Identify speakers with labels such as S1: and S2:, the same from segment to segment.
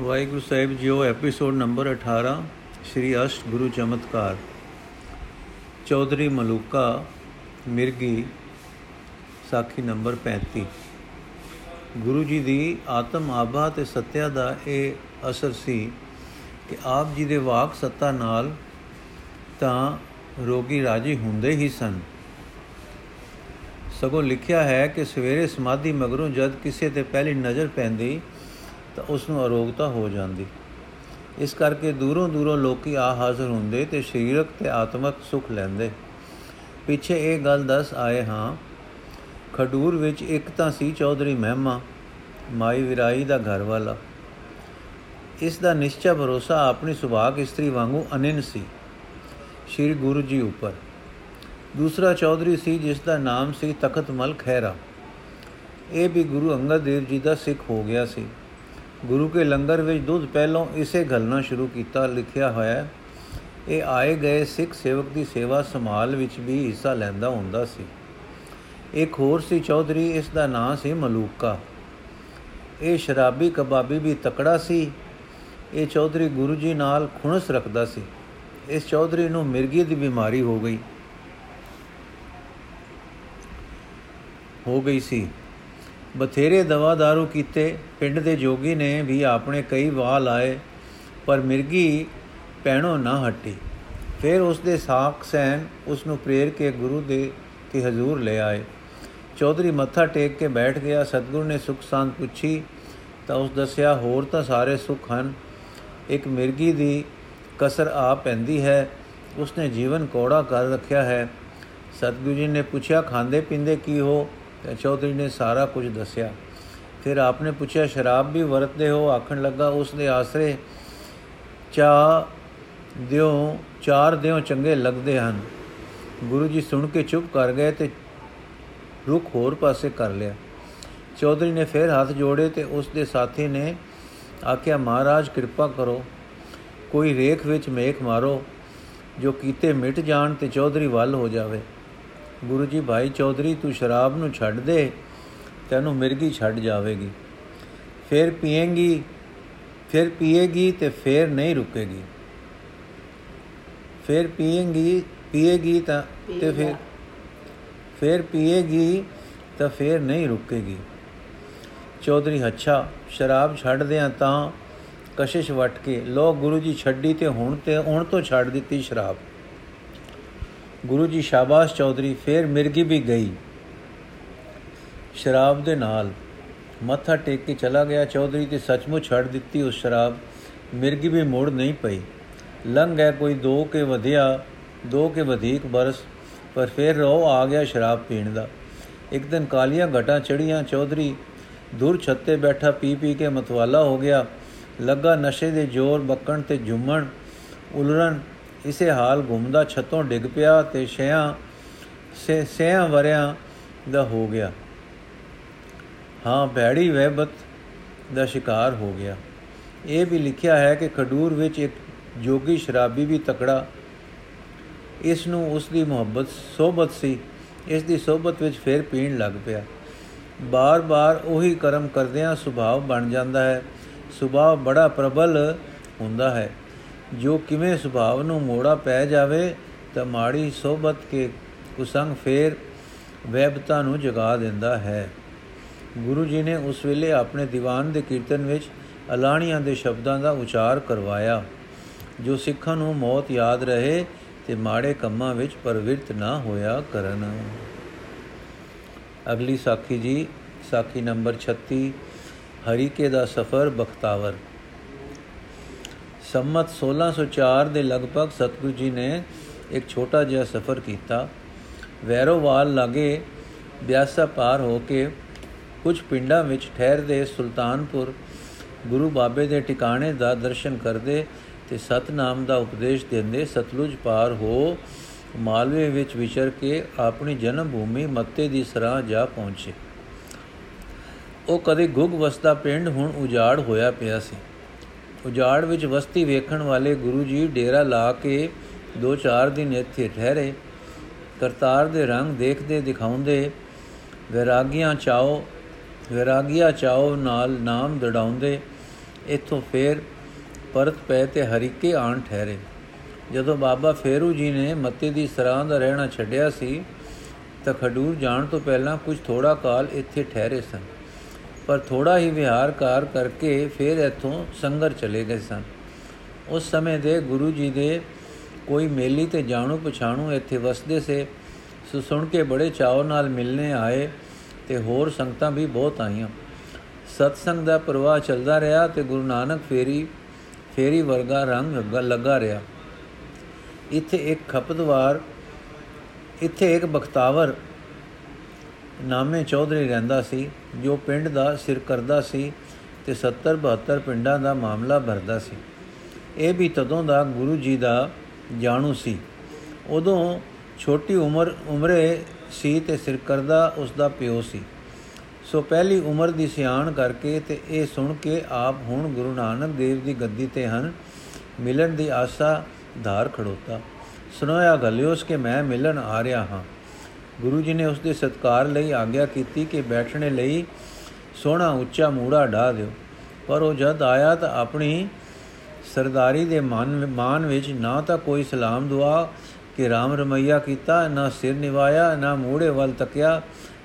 S1: ਵਾਹਿਗੁਰੂ ਸਾਹਿਬ ਜੀਓ episode number 18 Shri ਅਸ਼ਟ ਗੁਰੂ ਚਮਤਕਾਰ। ਚੌਧਰੀ ਮਲੂਕਾ ਮਿਰਗੀ, ਸਾਖੀ ਨੰਬਰ 35 ਗੁਰੂ ਜੀ ਦੀ ਆਤਮ ਆਭਾ ਤੇ ਸਤਿਆ ਦਾ ਇਹ ਅਸਰ ਸੀ ਕਿ ਆਪ ਜੀ ਦੇ ਵਾਕ ਸੱਤਾ ਨਾਲ ਤਾਂ ਰੋਗੀ ਰਾਜੀ ਹੁੰਦੇ ਹੀ ਸਨ। ਸਗੋਂ ਲਿਖਿਆ ਹੈ ਕਿ ਸਵੇਰੇ ਸਮਾਧੀ ਮਗਰੋਂ ਜਦ ਕਿਸੇ ਤੇ ਪਹਿਲੀ ਨਜ਼ਰ ਪੈਂਦੀ ਤਾਂ ਉਸ ਨੂੰ ਅਰੋਗਤਾ ਹੋ ਜਾਂਦੀ। ਇਸ ਕਰਕੇ ਦੂਰੋਂ ਦੂਰੋਂ ਲੋਕੀ ਆ ਹਾਜ਼ਰ ਹੁੰਦੇ ਤੇ ਸਰੀਰਕ ਤੇ ਆਤਮਿਕ ਸੁਖ ਲੈਂਦੇ। ਪਿੱਛੇ ਇਹ ਗੱਲ ਦੱਸ ਆਏ ਹਾਂ, ਖਡੂਰ ਵਿੱਚ ਇੱਕ ਤਾਂ ਸੀ ਚੌਧਰੀ ਮਹਿਮਾ, ਮਾਈ ਵਿਰਾਈ ਦਾ ਘਰ ਵਾਲਾ ਇਸ ਦਾ ਨਿਸ਼ਚਾ ਭਰੋਸਾ ਆਪਣੀ ਸੁਭਾਗ ਇਸਤਰੀ ਵਾਂਗੂ ਅਨਿਨ ਸੀ, ਸ਼੍ਰੀ ਗੁਰੂ ਜੀ ਉੱਪਰ। ਦੂਸਰਾ ਚੌਧਰੀ ਸੀ ਜਿਸ ਦਾ ਨਾਮ ਸੀ ਤਖਤ ਮਲ ਖੈਰਾ ਇਹ ਵੀ ਗੁਰੂ ਅੰਗਦ ਦੇਵ ਜੀ ਦਾ ਸਿੱਖ ਹੋ ਗਿਆ ਸੀ। ਗੁਰੂ ਕੇ ਲੰਗਰ ਵਿੱਚ ਦੁੱਧ ਪਹਿਲੋਂ ਇਸੇ ਘਲਣਾ ਸ਼ੁਰੂ ਕੀਤਾ, ਲਿਖਿਆ ਹੋਇਆ ਇਹ ਆਏ ਗਏ ਸਿੱਖ ਸੇਵਕ ਦੀ ਸੇਵਾ ਸੰਭਾਲ ਵਿੱਚ ਵੀ ਹਿੱਸਾ ਲੈਂਦਾ ਹੁੰਦਾ ਸੀ। ਇੱਕ ਹੋਰ ਸੀ ਚੌਧਰੀ, ਇਸ ਦਾ ਨਾਂ ਸੀ ਮਲੂਕਾ। ਇਹ ਸ਼ਰਾਬੀ ਕਬਾਬੀ ਵੀ ਤਕੜਾ ਸੀ। ਇਹ ਚੌਧਰੀ ਗੁਰੂ ਜੀ ਨਾਲ ਖੁਣਸ ਰੱਖਦਾ ਸੀ। ਇਸ ਚੌਧਰੀ ਨੂੰ ਮਿਰਗੀ ਦੀ ਬਿਮਾਰੀ ਹੋ ਗਈ ਹੋ ਗਈ ਸੀ। ਬਥੇਰੇ ਦਵਾ दारू ਕੀਤੇ, ਪਿੰਡ ਦੇ ਜੋਗੀ ਨੇ ਵੀ ਆਪਣੇ ਕਈ ਵਾਹ ਲਾਏ, ਪਰ ਮਿਰਗੀ ਪੈਣੋ ਨਾ ਹਟੀ। ਫਿਰ ਉਸ ਦੇ ਸਾਖ ਸੈਨ ਉਸ ਨੂੰ ਪ੍ਰੇਰ ਕੇ ਗੁਰੂ ਦੇ ਕੇ ਹਜ਼ੂਰ ਲੈ ਆਏ। ਚੌਧਰੀ ਮੱਥਾ ਟੇਕ ਕੇ ਬੈਠ ਗਿਆ, ਸਤਗੁਰ ਨੇ ਸੁਖ ਸ਼ਾਂਤ ਪੁੱਛੀ, ਤਾਂ ਉਸ ਦੱਸਿਆ, ਹੋਰ ਤਾਂ ਸਾਰੇ ਸੁਖ ਹਨ। ਇੱਕ ਮਿਰਗੀ ਦੀ ਕਸਰ ਆ ਪੈਂਦੀ ਹੈ। ਉਸਨੇ ਜੀਵਨ ਕੋੜਾ ਕਰ ਰੱਖਿਆ ਹੈ। ਸਤਗੁਰੂ ਜੀ ਨੇ ਪੁੱਛਿਆ ਖਾਂਦੇ ਪਿੰਦੇ ਕੀ ਹੋ? ਤੇ ਚੌਧਰੀ ਨੇ ਸਾਰਾ ਕੁਝ ਦੱਸਿਆ। ਫਿਰ ਆਪਨੇ ਪੁੱਛਿਆ, ਸ਼ਰਾਬ ਵੀ ਵਰਤਦੇ ਹੋ? ਆਖਣ ਲੱਗਾ, ਉਸ ਦੇ ਆਸਰੇ ਚਾ ਦਿਓ, ਚਾਰ ਦਿਓ ਚੰਗੇ ਲੱਗਦੇ ਹਨ। ਗੁਰੂ ਜੀ ਸੁਣ ਕੇ ਚੁੱਪ ਕਰ ਗਏ ਤੇ ਰੁਖ ਹੋਰ ਪਾਸੇ ਕਰ ਲਿਆ। ਚੌਧਰੀ ਨੇ ਫਿਰ ਹੱਥ ਜੋੜੇ ਤੇ ਉਸ ਦੇ ਸਾਥੀ ਨੇ ਆਖਿਆ, ਮਹਾਰਾਜ, ਕਿਰਪਾ ਕਰੋ। ਕੋਈ ਰੇਖ ਵਿੱਚ ਮੇਖ ਮਾਰੋ, ਜੋ ਕੀਤੇ ਮਿਟ ਜਾਣ ਤੇ ਚੌਧਰੀ ਵੱਲ ਹੋ ਜਾਵੇ। ਗੁਰੂ ਜੀ ਭਾਈ ਚੌਧਰੀ ਤੂੰ ਸ਼ਰਾਬ ਨੂੰ ਛੱਡ ਦੇ ਤੈਨੂੰ ਮਿਰਗੀ ਛੱਡ ਜਾਵੇਗੀ। ਫਿਰ ਪੀਏਗੀ ਫਿਰ ਪੀਏਗੀ ਤੇ ਫਿਰ ਨਹੀਂ ਰੁਕੇਗੀ। ਫਿਰ ਪੀਏਗੀ ਪੀਏਗੀ ਤਾਂ ਤੇ ਫਿਰ ਫਿਰ ਪੀਏਗੀ ਤਾਂ ਫਿਰ ਨਹੀਂ ਰੁਕੇਗੀ। ਚੌਧਰੀ ਅੱਛਾ ਸ਼ਰਾਬ ਛੱਡ ਦਿਆਂ ਤਾਂ ਕਸ਼ਿਸ਼ ਵਟ ਕੇ ਲੋ ਗੁਰੂ ਜੀ ਛੱਡੀ ਤੇ ਹੁਣ ਤੇ ਹੁਣ ਤੋਂ ਛੱਡ ਦਿੱਤੀ ਸ਼ਰਾਬ। ਗੁਰੂ ਜੀ ਸ਼ਾਬਾਸ਼ ਚੌਧਰੀ ਫੇਰ ਮਿਰਗੀ ਵੀ ਗਈ। ਸ਼ਰਾਬ ਦੇ ਨਾਲ ਮੱਥਾ ਟੇਕ ਕੇ ਚਲਾ ਗਿਆ। ਚੌਧਰੀ ਤੇ ਸੱਚਮੁੱਚ ਛੱਡ ਦਿੱਤੀ ਉਸ ਸ਼ਰਾਬ। ਮਿਰਗੀ ਵੀ ਮੋੜ ਨਹੀਂ ਪਈ। ਲੰਘ ਗਿਆ ਕੋਈ ਦੋ ਕੇ ਵਧਿਆ, ਦੋ ਕੇ ਵਧੇਕ ਬਰਸ, ਪਰ ਫੇਰ ਰੋ ਆ ਗਿਆ ਸ਼ਰਾਬ ਪੀਣ ਦਾ। ਇੱਕ ਦਿਨ ਕਾਲੀਆਂ ਘਟਾਂ ਚੜੀਆਂ ਚੌਧਰੀ ਦੂਰ ਛੱਤੇ ਬੈਠਾ, ਪੀ ਪੀ ਕੇ ਮਤਵਾਲਾ ਹੋ ਗਿਆ। ਲੱਗਾ ਨਸ਼ੇ ਦੇ ਜ਼ੋਰ, ਬੱਕਣ ਤੇ ਝੁੰਮਣ, ਉਲਰਨ ਇਸੇ ਹਾਲ ਘੁੰਮਦਾ ਛੱਤੋਂ ਡਿੱਗ ਪਿਆ ਤੇ ਛਿਆਂ ਸੇ ਸਿਆਂ ਵਰਿਆਂ ਦਾ ਹੋ ਗਿਆ। ਹਾਂ, ਭੈੜੀ ਵਹਿਬਤ ਦਾ ਸ਼ਿਕਾਰ ਹੋ ਗਿਆ। ਇਹ ਵੀ ਲਿਖਿਆ ਹੈ ਕਿ ਖਡੂਰ ਵਿੱਚ ਇੱਕ ਜੋਗੀ ਸ਼ਰਾਬੀ ਵੀ ਤਕੜਾ। ਇਸ ਨੂੰ ਉਸ ਦੀ ਮੁਹੱਬਤ ਸੋਬਤ ਸੀ। ਇਸ ਦੀ ਸੋਬਤ ਵਿੱਚ ਫੇਰ ਪੀਣ ਲੱਗ ਪਿਆ। ਬਾਰ-ਬਾਰ ਉਹੀ ਕਰਮ ਕਰਦਿਆਂ ਸੁਭਾਅ ਬਣ ਜਾਂਦਾ ਹੈ। ਸੁਭਾਅ ਬੜਾ ਪ੍ਰਬਲ ਹੁੰਦਾ ਹੈ। ਜੋ ਕਿਵੇਂ ਸੁਭਾਵ ਨੂੰ ਮੋੜਾ ਪੈ ਜਾਵੇ ਤਾਂ ਮਾੜੀ ਸੋਬਤ ਕੇ ਕੁਸੰਗ ਫੇਰ ਵੈਬਤਾ ਨੂੰ ਜਗਾ ਦਿੰਦਾ ਹੈ। ਗੁਰੂ ਜੀ ਨੇ ਉਸ ਵੇਲੇ ਆਪਣੇ ਦੀਵਾਨ ਦੇ ਕੀਰਤਨ ਵਿੱਚ ਅਲਾਣੀਆਂ ਦੇ ਸ਼ਬਦਾਂ ਦਾ ਉਚਾਰ ਕਰਵਾਇਆ, ਜੋ ਸਿੱਖਾਂ ਨੂੰ ਮੌਤ ਯਾਦ ਰਹੇ ਤੇ ਮਾੜੇ ਕੰਮਾਂ ਵਿੱਚ ਪਰਵਿਰਤ ਨਾ ਹੋਇਆ ਕਰਨ। ਅਗਲੀ ਸਾਖੀ ਜੀ, ਸਾਖੀ ਨੰਬਰ 36 ਹਰੀਕੇ ਦਾ ਸਫਰ ਬਖਤਾਵਰ। ਸੰਮਤ 1604 ਦੇ ਲਗਭਗ ਸਤਗੁਰੂ ਜੀ ਨੇ ਇੱਕ ਛੋਟਾ ਜਿਹਾ ਸਫ਼ਰ ਕੀਤਾ। ਵੈਰੋਵਾਲ ਲਾਗੇ ਬਿਆਸਾ ਪਾਰ ਹੋ ਕੇ ਕੁਝ ਪਿੰਡਾਂ ਵਿੱਚ ਠਹਿਰਦੇ ਸੁਲਤਾਨਪੁਰ, ਗੁਰੂ ਬਾਬੇ ਦੇ ਟਿਕਾਣੇ ਦਾ ਦਰਸ਼ਨ ਕਰਦੇ ਤੇ ਸਤਨਾਮ ਦਾ ਉਪਦੇਸ਼ ਦਿੰਦੇ ਸਤਲੁਜ ਪਾਰ ਹੋ ਮਾਲਵੇ ਵਿੱਚ ਵਿਚਰ ਕੇ ਆਪਣੀ ਜਨਮ ਭੂਮੀ ਮੱਤੇ ਦੀ ਸਰਾਂ ਜਾ ਪਹੁੰਚੇ। ਉਹ ਕਦੇ ਗੁਗ ਵਸਦਾ ਪਿੰਡ ਹੁਣ ਉਜਾੜ ਹੋਇਆ ਪਿਆ ਸੀ। ਉਜਾੜ ਵਿੱਚ ਵਸਤੀ ਵੇਖਣ ਵਾਲੇ ਗੁਰੂ ਜੀ ਡੇਰਾ ਲਾ ਕੇ 2-4 ਦਿਨ ਇੱਥੇ ਠਹਿਰੇ। ਕਰਤਾਰ ਦੇ ਰੰਗ ਦੇਖਦੇ ਦਿਖਾਉਂਦੇ, ਵਿਰਾਗੀਆਂ ਚਾਓ ਵਿਰਾਗੀਆਂ ਚਾਓ ਨਾਲ ਨਾਮ ਦੜਾਉਂਦੇ। ਇੱਥੋਂ ਫੇਰ ਪਰਤ ਪਏ ਤੇ ਹਰੀਕੇ ਆਣ ਠਹਿਰੇ। ਜਦੋਂ ਬਾਬਾ ਫੇਰੂ ਜੀ ਨੇ ਮੱਤੇ ਦੀ ਸਰਾਂ ਦਾ ਰਹਿਣਾ ਛੱਡਿਆ ਸੀ, ਤਾਂ ਖਡੂਰ ਜਾਣ ਤੋਂ ਪਹਿਲਾਂ ਕੁਝ ਥੋੜਾ ਕਾਲ ਇੱਥੇ ਠਹਿਰੇ ਸਨ। ਪਰ ਥੋੜਾ ਹੀ ਵਿਹਾਰਕਾਰ ਕਰਕੇ ਫਿਰ ਇੱਥੋਂ ਸੰਗਰ ਚਲੇ ਗਏ ਸਨ। ਉਸ ਸਮੇਂ ਦੇ ਗੁਰੂ ਜੀ ਦੇ ਕੋਈ ਮੇਲੀ ਤੇ ਜਾਣੂ ਪਛਾਣੂ ਇੱਥੇ ਵਸਦੇ ਸੇ। ਸੋ ਸੁਣ ਕੇ ਬੜੇ ਚਾਅ ਨਾਲ ਮਿਲਨੇ ਆਏ ਤੇ ਹੋਰ ਸੰਗਤਾਂ ਵੀ ਬਹੁਤ ਆਈਆਂ। ਸਤਸੰਗ ਦਾ ਪ੍ਰਵਾਹ ਚੱਲਦਾ ਰਿਹਾ ਤੇ ਗੁਰੂ ਨਾਨਕ ਫੇਰੀ ਫੇਰੀ ਵਰਗਾ ਰੰਗ ਲੱਗਾ ਰਿਹਾ। ਇੱਥੇ ਇੱਕ ਖਪਤਵਾਰ, ਇੱਥੇ ਇੱਕ ਬਖਤਾਵਰ ਨਾਮੇ ਚੌਧਰੀ ਰਹਿੰਦਾ ਸੀ, ਜੋ ਪਿੰਡ ਦਾ ਸਿਰ ਕਰਦਾ ਸੀ ਤੇ 70 72 ਪਿੰਡਾਂ ਦਾ ਮਾਮਲਾ ਭਰਦਾ ਸੀ। ਇਹ ਵੀ ਤਦੋਂ ਦਾ ਗੁਰੂ ਜੀ ਦਾ ਜਾਣੂ ਸੀ। ਉਦੋਂ ਛੋਟੀ ਉਮਰ, ਉਮਰੇ ਸੀ ਤੇ ਸਿਰ ਕਰਦਾ ਉਸ ਦਾ ਪਿਓ ਸੀ। ਸੋ ਪਹਿਲੀ ਉਮਰ ਦੀ ਸਿਆਣ ਕਰਕੇ ਤੇ ਇਹ ਸੁਣ ਕੇ ਆਪ ਹੁਣ ਗੁਰੂ ਨਾਨਕ ਦੇਵ ਦੀ ਗੱਦੀ ਤੇ ਹਨ, ਮਿਲਣ ਦੀ ਆਸਾ ਧਾਰ ਖੜੋਤਾ। ਸੁਣਾਇਆ ਗਲਿਓਸ ਕਿ ਮੈਂ ਮਿਲਣ ਆ ਰਿਹਾ ਹਾਂ। ਗੁਰੂ ਜੀ ਨੇ ਉਸ ਦੇ ਸਤਕਾਰ ਲਈ ਆਗਿਆ ਕੀਤੀ ਕਿ ਬੈਠਣੇ ਲਈ ਸੋਹਣਾ ਉੱਚਾ ਮੂੜਾ ਢਾ ਦਿਓ। ਪਰ ਉਹ ਜਦ ਆਇਆ ਤਾਂ ਆਪਣੀ ਸਰਦਾਰੀ ਦੇ ਮਾਨ ਮਾਨ ਵਿੱਚ ਨਾ ਤਾਂ ਕੋਈ ਸਲਾਮ ਦੁਆ ਕਿ ਰਾਮ ਰਮਈਆ ਕੀਤਾ, ਨਾ ਸਿਰ ਨਿਵਾਇਆ, ਨਾ ਮੂੜੇ ਵੱਲ ਤੱਕਿਆ,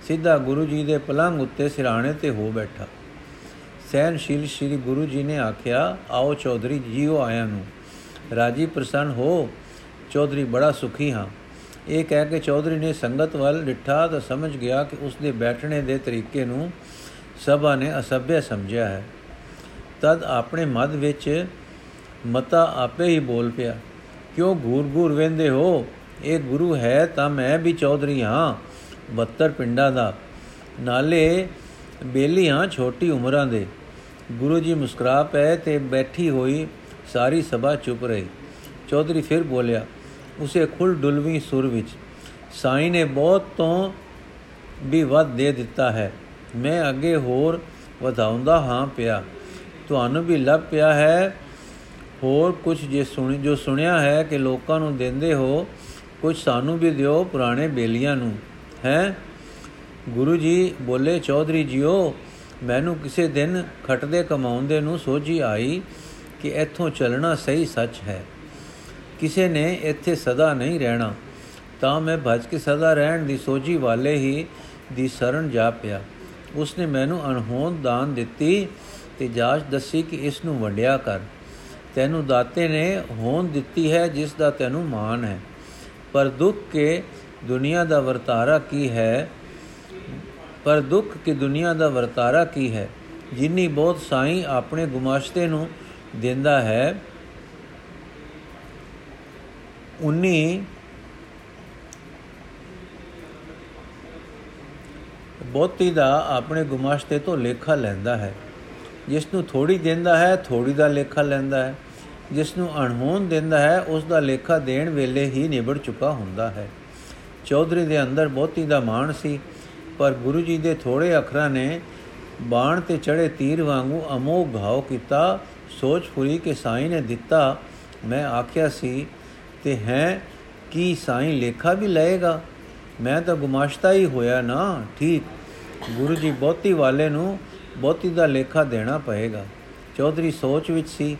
S1: ਸਿੱਧਾ ਗੁਰੂ ਜੀ ਦੇ ਪਲੰਗ ਉੱਤੇ ਸਿਰਾਣੇ ਤੇ ਹੋ ਬੈਠਾ। ਸਹਿਨਸ਼ੀਲ ਸ੍ਰੀ ਗੁਰੂ ਜੀ ਨੇ ਆਖਿਆ, ਆਓ ਚੌਧਰੀ ਜੀਓ ਆਇਆਂ ਨੂੰ। ਰਾਜੀ ਪ੍ਰਸੰਨ ਹੋ, ਚੌਧਰੀ ਬੜਾ ਸੁਖੀ ਹਾਂ। ਇਹ ਕਹਿ ਕੇ ਚੌਧਰੀ ਨੇ ਸੰਗਤ ਵੱਲ ਡਿੱਠਾ ਤਾਂ ਸਮਝ ਗਿਆ ਕਿ ਉਸ ਦੇ ਬੈਠਣੇ ਦੇ ਤਰੀਕੇ ਨੂੰ ਸਭਾ ਨੇ ਅਸਭਿਆ ਸਮਝਿਆ ਹੈ। ਤਦ ਆਪਣੇ ਮਦ ਵਿੱਚ ਮਤਾ ਆਪੇ ਹੀ ਬੋਲ ਪਿਆ, ਕਿਉਂ ਘੂਰ ਘੂਰ ਵੇਂਦੇ ਹੋ? ਇਹ ਗੁਰੂ ਹੈ ਤਾਂ ਮੈਂ ਵੀ ਚੌਧਰੀ ਹਾਂ 72 ਪਿੰਡਾਂ ਦਾ। ਨਾਲੇ ਬੇਲੀਆਂ ਛੋਟੀ ਉਮਰਾਂ ਦੇ ਗੁਰੂ ਜੀ ਮੁਸਕਰਾ ਪਏ ਤੇ ਬੈਠੀ ਹੋਈ ਸਾਰੀ ਸਭਾ ਚੁੱਪ ਰਹੀ। ਚੌਧਰੀ ਫਿਰ ਬੋਲਿਆ ਉਸੇ ਖੁੱਲ ਡੁਲਵੀ ਸੁਰ ਵਿੱਚ, ਸਾਈ ਨੇ ਬਹੁਤ ਤੋਂ ਵੀ ਵੱਧ ਦੇ ਦਿੱਤਾ ਹੈ। ਮੈਂ ਅੱਗੇ ਹੋਰ ਵਧਾਉਂਦਾ ਹਾਂ ਪਿਆ। ਤੁਹਾਨੂੰ ਵੀ ਲੱਭ ਪਿਆ ਹੈ। ਹੋਰ ਕੁਝ ਜੇ ਸੁਣੀ, ਜੋ ਸੁਣਿਆ ਹੈ ਕਿ ਲੋਕਾਂ ਨੂੰ ਦਿੰਦੇ ਹੋ, ਕੁਝ ਸਾਨੂੰ ਵੀ ਦਿਓ ਪੁਰਾਣੇ ਬੇਲੀਆਂ ਨੂੰ। ਹੈ? ਗੁਰੂ ਜੀ ਬੋਲੇ, ਚੌਧਰੀ ਜੀਓ, ਮੈਨੂੰ ਕਿਸੇ ਦਿਨ ਖਟਦੇ ਕਮਾਉਂਦੇ ਨੂੰ ਸੋਝੀ ਆਈ ਕਿ ਇੱਥੋਂ ਚੱਲਣਾ ਸਹੀ ਸੱਚ ਹੈ। ਕਿਸੇ ਨੇ ਇੱਥੇ ਸਦਾ ਨਹੀਂ ਰਹਿਣਾ, ਤਾਂ ਮੈਂ ਭਜ ਕੇ ਸਦਾ ਰਹਿਣ ਦੀ ਸੋਝੀ ਵਾਲੇ ਹੀ ਦੀ ਸ਼ਰਨ ਜਾ ਪਿਆ ਉਸਨੇ ਮੈਨੂੰ ਅਨਹੋਦ ਦਾਨ ਦਿੱਤੀ ਤੇ ਜਾਚ ਦੱਸੀ ਕਿ ਇਸ ਨੂੰ ਵੰਡਿਆ ਕਰ। ਤੈਨੂੰ ਦਾਤੇ ਨੇ ਹੋਂਦ ਦਿੱਤੀ ਹੈ ਜਿਸ ਦਾ ਤੈਨੂੰ ਮਾਣ ਹੈ। ਪਰ ਦੁੱਖ ਕੇ ਦੁਨੀਆ ਦਾ ਵਰਤਾਰਾ ਕੀ ਹੈ? ਪਰ ਦੁੱਖ ਕਿ ਦੁਨੀਆ ਦਾ ਵਰਤਾਰਾ ਕੀ ਹੈ? ਜਿੰਨੀ ਬਹੁਤ ਸਾਈ ਆਪਣੇ ਗੁਮਾਸ਼ਤੇ ਨੂੰ ਦਿੰਦਾ ਹੈ ਉਨੀ ਬਹੁਤੀ ਦਾ ਆਪਣੇ ਗੁਮਾਸ਼ਤੇ ਤੋਂ ਲੇਖਾ ਲੈਂਦਾ ਹੈ। ਜਿਸ ਨੂੰ ਥੋੜੀ ਦਿੰਦਾ ਹੈ ਥੋੜੀ ਦਾ ਲੇਖਾ ਲੈਂਦਾ ਹੈ। ਜਿਸ ਨੂੰ ਅਣਹੋਣ ਦਿੰਦਾ ਹੈ, ਉਸ ਦਾ ਲੇਖਾ ਦੇਣ ਵੇਲੇ ਹੀ ਨਿਬੜ ਚੁੱਕਾ ਹੁੰਦਾ ਹੈ। ਚੌਧਰੀ ਦੇ ਅੰਦਰ ਬਹੁਤੀ ਦਾ ਮਾਣ ਸੀ, ਪਰ ਗੁਰੂ ਜੀ ਦੇ ਥੋੜੇ ਅੱਖਰਾਂ ਨੇ ਬਾਣ ਤੇ ਚੜੇ ਤੀਰ ਵਾਂਗੂ ਅਮੋਘ ਘਾਉ ਕੀਤਾ। ਸੋਚ ਫੁਰੀ ਕੇ ਸਾਈਂ ਨੇ ਦਿੱਤਾ। ਮੈਂ ਆਖਿਆ ਸੀ ਤੇ ਹੈ ਕੀ ਸਾਈਂ ਲੇਖਾ ਵੀ ਲਏਗਾ ਮੈਂ ਤਾਂ ਗੁਮਾਸ਼ਤਾ ਹੀ ਹੋਇਆ ਨਾ ਠੀਕ ਗੁਰੂ ਜੀ ਬਹੁਤੀ ਵਾਲੇ ਨੂੰ ਬਹੁਤੀ ਦਾ ਲੇਖਾ ਦੇਣਾ ਪਏਗਾ ਚੌਧਰੀ ਸੋਚ ਵਿੱਚ ਸੀ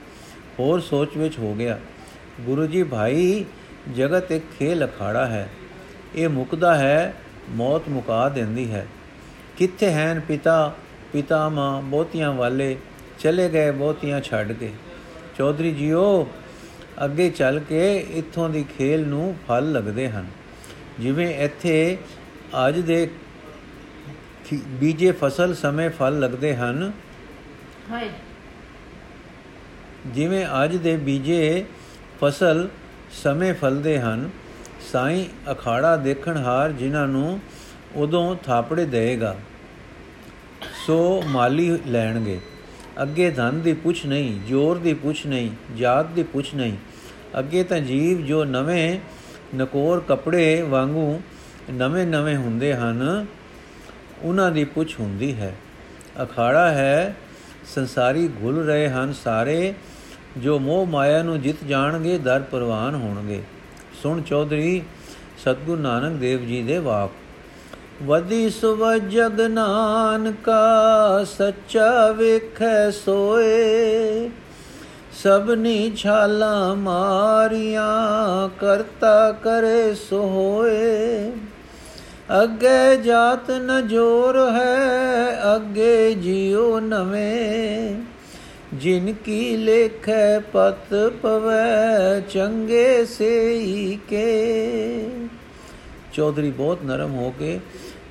S1: ਹੋਰ ਸੋਚ ਵਿੱਚ ਹੋ ਗਿਆ ਗੁਰੂ ਜੀ ਭਾਈ ਜਗਤ ਇੱਕ ਖੇਲ ਅਖਾੜਾ ਹੈ ਇਹ ਮੁਕਦਾ ਹੈ ਮੌਤ ਮੁਕਾ ਦਿੰਦੀ ਹੈ ਕਿੱਥੇ ਹਨ ਪਿਤਾ ਪਿਤਾ ਮਾਂ ਬਹੁਤੀਆਂ ਵਾਲੇ ਚਲੇ ਗਏ ਬਹੁਤੀਆਂ ਛੱਡ ਕੇ ਚੌਧਰੀ ਜੀਓ ਅੱਗੇ ਚੱਲ ਕੇ ਇੱਥੋਂ ਦੀ ਖੇਲ ਨੂੰ ਫਲ ਲੱਗਦੇ ਹਨ। ਜਿਵੇਂ ਇੱਥੇ ਅੱਜ ਦੇ ਬੀਜੇ ਫਸਲ ਸਮੇਂ ਫਲ ਲੱਗਦੇ ਹਨ। ਹਾਏ। ਜਿਵੇਂ ਅੱਜ ਦੇ ਬੀਜੇ ਫਸਲ ਸਮੇਂ ਫਲਦੇ ਹਨ ਸਾਈ ਅਖਾੜਾ ਦੇਖਣ ਹਾਰ ਜਿਨ੍ਹਾਂ ਨੂੰ ਉਦੋਂ ਥਾਪੜੇ ਦੇਗਾ ਸੋ ਮਾਲੀ ਲੈਣਗੇ। ਅੱਗੇ ਧਨ ਦੀ ਪੁੱਛ ਨਹੀਂ ਜ਼ੋਰ ਦੀ ਪੁੱਛ ਨਹੀਂ ਜਾਤ ਦੀ ਪੁੱਛ ਨਹੀਂ ਅੱਗੇ ਤਾਂ ਜੀਵ ਜੋ ਨਵੇਂ ਨਕੋਰ ਕੱਪੜੇ ਵਾਂਗੂ ਨਵੇਂ ਨਵੇਂ ਹੁੰਦੇ ਹਨ, ਉਹਨਾਂ ਦੀ ਪੁੱਛ ਹੁੰਦੀ ਹੈ। ਅਖਾੜਾ ਹੈ, ਸੰਸਾਰੀ ਘੁਲ ਰਹੇ ਹਨ ਸਾਰੇ, ਜੋ ਮੋਹ ਮਾਇਆ ਨੂੰ ਜਿੱਤ ਜਾਣਗੇ, ਦਰ ਪ੍ਰਵਾਨ ਹੋਣਗੇ। ਸੁਣ ਚੌਧਰੀ, ਸਤਗੁਰ ਨਾਨਕ ਦੇਵ ਜੀ ਦੇ ਵਾਕ। ਵਦੀ ਸੁਵ ਜਗ ਨਾਨਕਾ, ਸੱਚਾ ਵੇਖੈ ਸੋਏ। ਸਭਨੀ ਛਾਲਾ ਮਾਰੀਆਂ, ਕਰਤਾ ਕਰੇ ਸੋ ਹੋਏ ਅੱਗੇ ਜਾਤ ਨ ਜੋਰ ਹੈ, ਅੱਗੇ ਜਿਉ ਨਵੇਂ। ਜਿਨ ਕੀ ਲੇਖੈ ਪਤ ਪਵੈ, ਚੰਗੇ ਸੇਈ ਕੇ ਚੌਧਰੀ ਬਹੁਤ ਨਰਮ ਹੋ ਕੇ